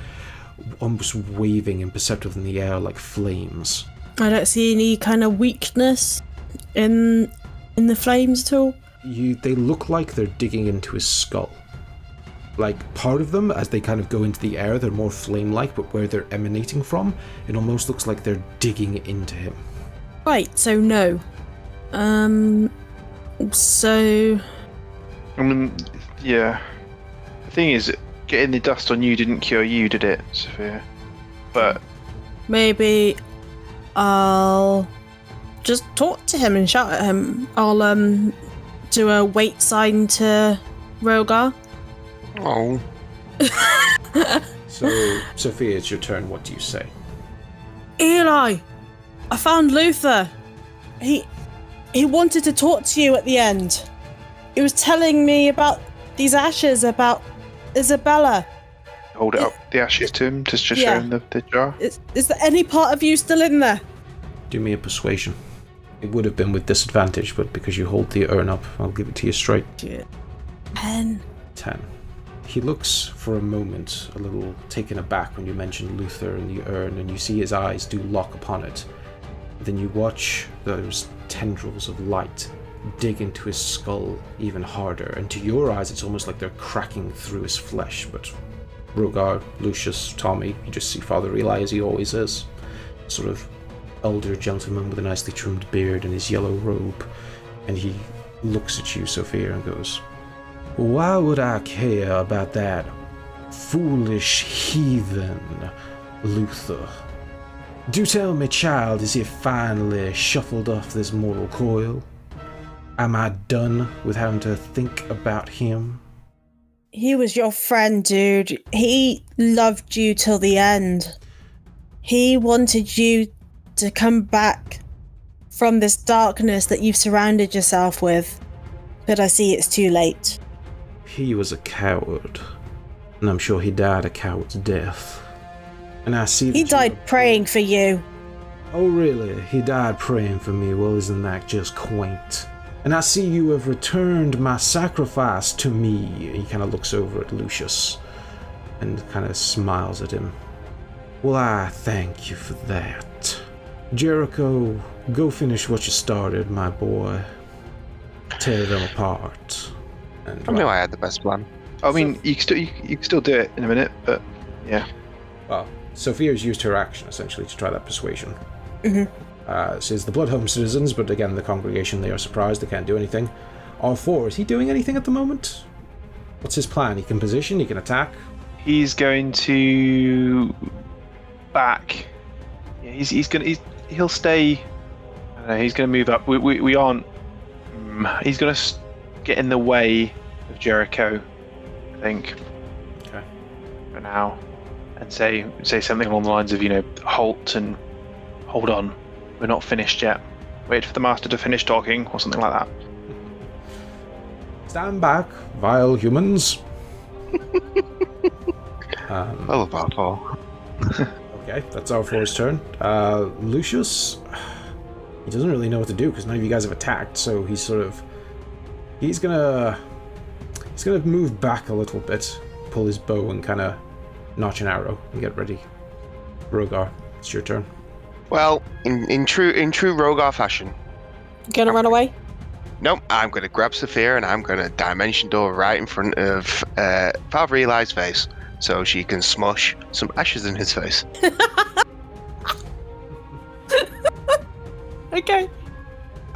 almost waving imperceptible in the air like flames. I don't see any kind of weakness in in the flames at all. You, they look like they're digging into his skull. Like part of them, as they kind of go into the air, they're more flame-like, but where they're emanating from, it almost looks like they're digging into him. Right, so no. Um so I mean, yeah. The thing is, getting the dust on you didn't cure you, did it, Sophia? But maybe I'll just talk to him and shout at him. I'll um do a wait sign to Rogar. Oh, So, Sophia, it's your turn. What do you say? Eli, I found Luther. He he wanted to talk to you at the end. He was telling me about these ashes, about Isabella. hold it up, the ashes to him, just to show him the, the jar. Is, is there any part of you still in there? Do me a persuasion. It would have been with disadvantage, but because you hold the urn up, I'll give it to you straight. Ten. 10. He looks for a moment a little taken aback when you mention Luther and the urn, and you see his eyes do lock upon it. Then you watch those tendrils of light dig into his skull even harder, and to your eyes, it's almost like they're cracking through his flesh. But Rogar, Lucius, Tommy, you just see Father Eli as he always is. Sort of elder gentleman with a nicely trimmed beard and his yellow robe. And he looks at you, Sophia, and goes, Why would I care about that foolish heathen, Luther? Do tell me, child, is he finally shuffled off this mortal coil? Am I done with having to think about him? He was your friend, dude. He loved you till the end. He wanted you to come back from this darkness that you've surrounded yourself with. But I see it's too late. He was a coward, and I'm sure he died a coward's death. And I see He died praying for you. Oh, really? He died praying for me. Well, isn't that just quaint? And I see you have returned my sacrifice to me. He kind of looks over at Lucius and kind of smiles at him. Well, I thank you for that. Jericho, go finish what you started, my boy. Tear them apart. And I knew I had the best plan. I mean, you can still you, you can still do it in a minute, but yeah. Well, Sophia's used her action essentially to try that persuasion. Mhm. Uh, says the Bloodhome citizens, but again, the congregation, they are surprised, they can't do anything. R4, is he doing anything at the moment? What's his plan? He can position, he can attack. He's going to back. Yeah, he's he's gonna he's, he'll stay. I don't know, he's going to move up. We we, we aren't. mm, he's going to get in the way of Jericho. I think. Okay. For now, and say say something along the lines of you know halt and hold on, we're not finished yet. Wait for the master to finish talking or something like that. Stand back, vile humans. um, Well, about all. okay, that's R4's turn. Uh, Lucius, he doesn't really know what to do because none of you guys have attacked, so he's sort of. He's gonna. He's gonna move back a little bit, pull his bow, and kind of notch an arrow and get ready. Rogar, it's your turn. Well, in, in true in true Rogar fashion, Gonna run away? nope. I'm going to grab Sophia and I'm going to dimension door right in front of uh, Father Eli's face, so she can smush some ashes in his face. Okay.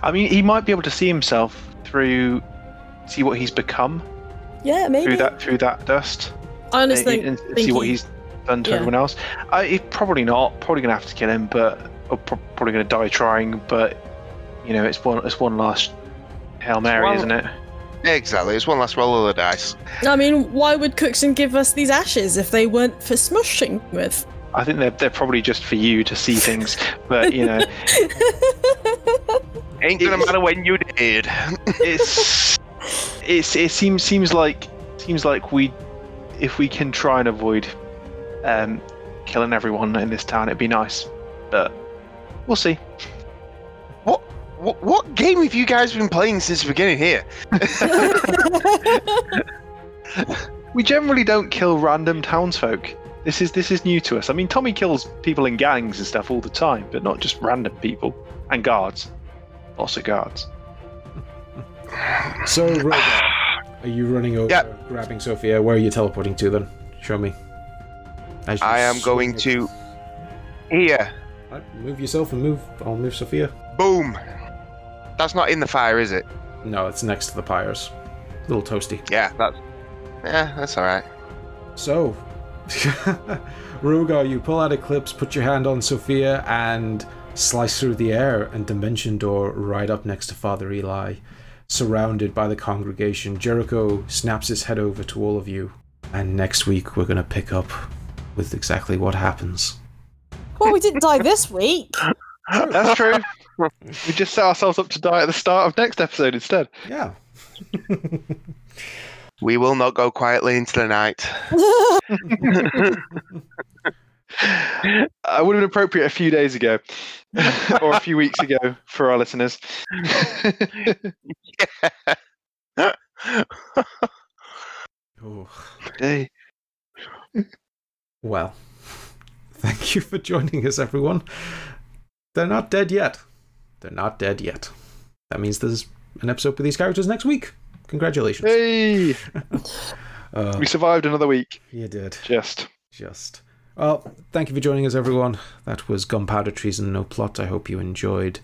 I mean, he might be able to see himself through, see what he's become Yeah, maybe. through that through that dust. I honestly and, and think see what he's done to yeah. everyone else. I, he, probably not. Probably gonna have to kill him, but or pro- probably gonna die trying. But you know, it's one it's one last hail mary, one- isn't it? Exactly. It's one last roll of the dice. I mean, why would Cookson give us these ashes if they weren't for smushing with? I think they're they're probably just for you to see things. But you know, Ain't gonna matter when you did. it's it's it seems seems like seems like we if we can try and avoid um, killing everyone in this town, it'd be nice. But we'll see. what, what what game have you guys been playing since the beginning here? We generally don't kill random townsfolk. This is this is new to us. I mean, Tommy kills people in gangs and stuff all the time, but not just random people and guards. Lots of guards. So, Rogar, are you running over, Yeah. grabbing Sophia? Where are you teleporting to then? Show me. I am going to here. Right, move yourself and move. I'll move Sophia. Boom. That's not in the fire, is it? No, it's next to the pyres. A little toasty. Yeah, that's yeah, that's all right. So, Rogar, you pull out Eclipse, put your hand on Sophia, and slice through the air and dimension door right up next to Father Eli, surrounded by the congregation. Jericho snaps his head over to all of you, and next week we're gonna pick up with exactly what happens. well, we didn't die this week. That's true. we just set ourselves up to die at the start of next episode instead. Yeah. We will not go quietly into the night. I would have been appropriate a few days ago or a few weeks ago for our listeners. yeah. Oh, Hey. Well, thank you for joining us, everyone. They're not dead yet. They're not dead yet. That means there's an episode with these characters next week. Congratulations. Hey, Uh, we survived another week. you did. Just. Just. Well, thank you for joining us, everyone. That was Gunpowder Treason No Plot. I hope you enjoyed.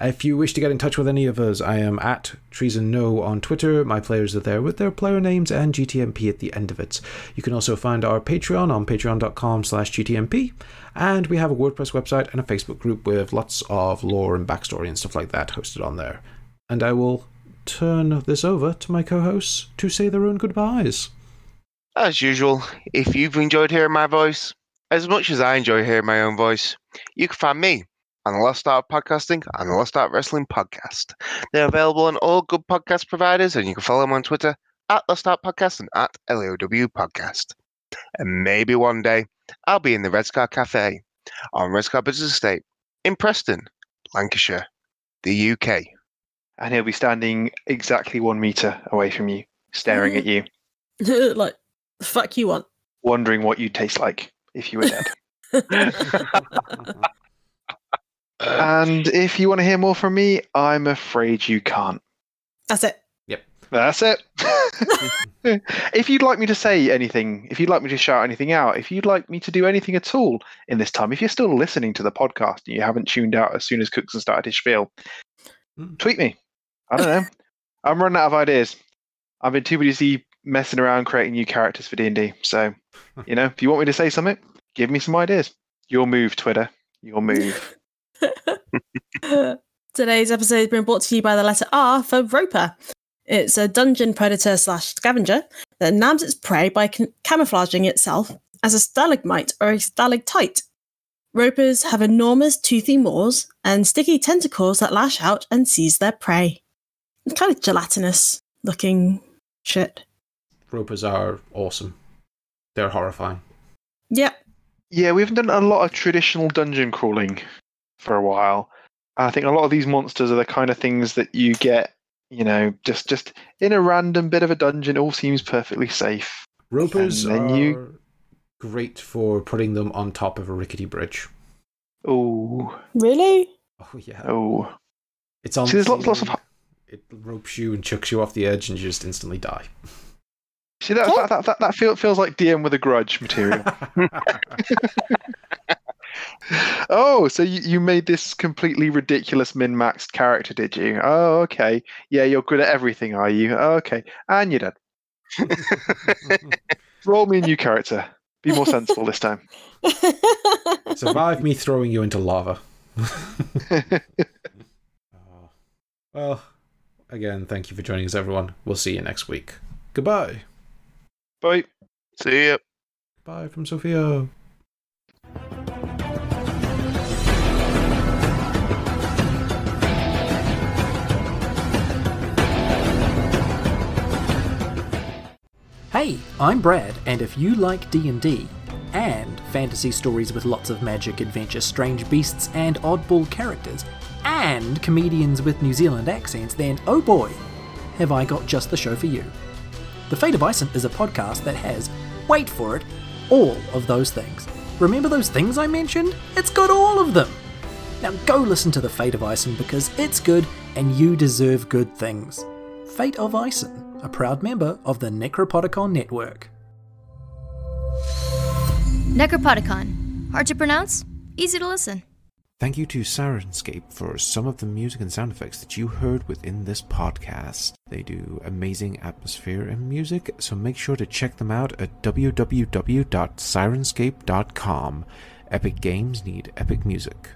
If you wish to get in touch with any of us, I am at Treason No on Twitter. My players are there with their player names and GTMP at the end of it. You can also find our Patreon on patreon.com slash GTMP. And we have a WordPress website and a Facebook group with lots of lore and backstory and stuff like that hosted on there. And I will turn this over to my co-hosts to say their own goodbyes. As usual, if you've enjoyed hearing my voice, as much as I enjoy hearing my own voice, you can find me on the Lost Art Podcasting and the Lost Art Wrestling Podcast. They're available on all good podcast providers, and you can follow them on Twitter at Lost Art Podcast and at LAOW Podcast. And maybe one day I'll be in the Red Scar Cafe on Red Scar Business Estate in Preston, Lancashire, the UK. And he'll be standing exactly one meter away from you, staring at you, like, fuck you want? wondering what you'd taste like if you were dead. and if you want to hear more from me, I'm afraid you can't. That's it. Yep. That's it. if you'd like me to say anything, if you'd like me to shout anything out, if you'd like me to do anything at all in this time, if you're still listening to the podcast and you haven't tuned out as soon as Cookson started his spiel, Hmm. tweet me. I don't know. I'm running out of ideas. I've been too busy messing around creating new characters for D&D. So, you know, if you want me to say something, give me some ideas. Your move, Twitter. Your move. Today's episode has been brought to you by the letter R for Roper. It's a dungeon predator slash scavenger that nabs its prey by can- camouflaging itself as a stalagmite or a stalactite. Ropers have enormous toothy maws and sticky tentacles that lash out and seize their prey. It's kind of gelatinous looking shit. Ropers are awesome. They're horrifying. Yeah. Yeah, we haven't done a lot of traditional dungeon crawling for a while. I think a lot of these monsters are the kind of things that you get, you know, just just in a random bit of a dungeon. All seems perfectly safe. Ropers And then are you- great for putting them on top of a rickety bridge. Oh, Really? Oh yeah, oh. it's on. See, there's lots- lots of- It ropes you and chucks you off the edge, and you just instantly die. See that that that, that, that feel, feels like DM with a grudge material. oh, so you, you made this completely ridiculous min maxed character, did you? Oh, okay. Yeah, you're good at everything, are you? Oh, okay. And you're dead. Roll me a new character. Be more sensible this time. Survive me throwing you into lava. Oh. well, again, thank you for joining us, everyone. We'll see you next week. Goodbye. Bye. See ya. Bye from Sophia. Hey, I'm Brad, and if you like D&D and fantasy stories with lots of magic, adventure, strange beasts, and oddball characters, and comedians with New Zealand accents, then oh boy, have I got just the show for you. The Fate of Ison is a podcast that has, wait for it, all of those things. Remember those things I mentioned? It's got all of them. Now go listen to The Fate of Ison because it's good and you deserve good things. Fate of Ison, a proud member of the Necropodicon Network. Necropodicon. Hard to pronounce, easy to listen. Thank you to Syrinscape for some of the music and sound effects that you heard within this podcast. They do amazing atmosphere and music, so make sure to check them out at www.syrinscape.com. Epic games need epic music.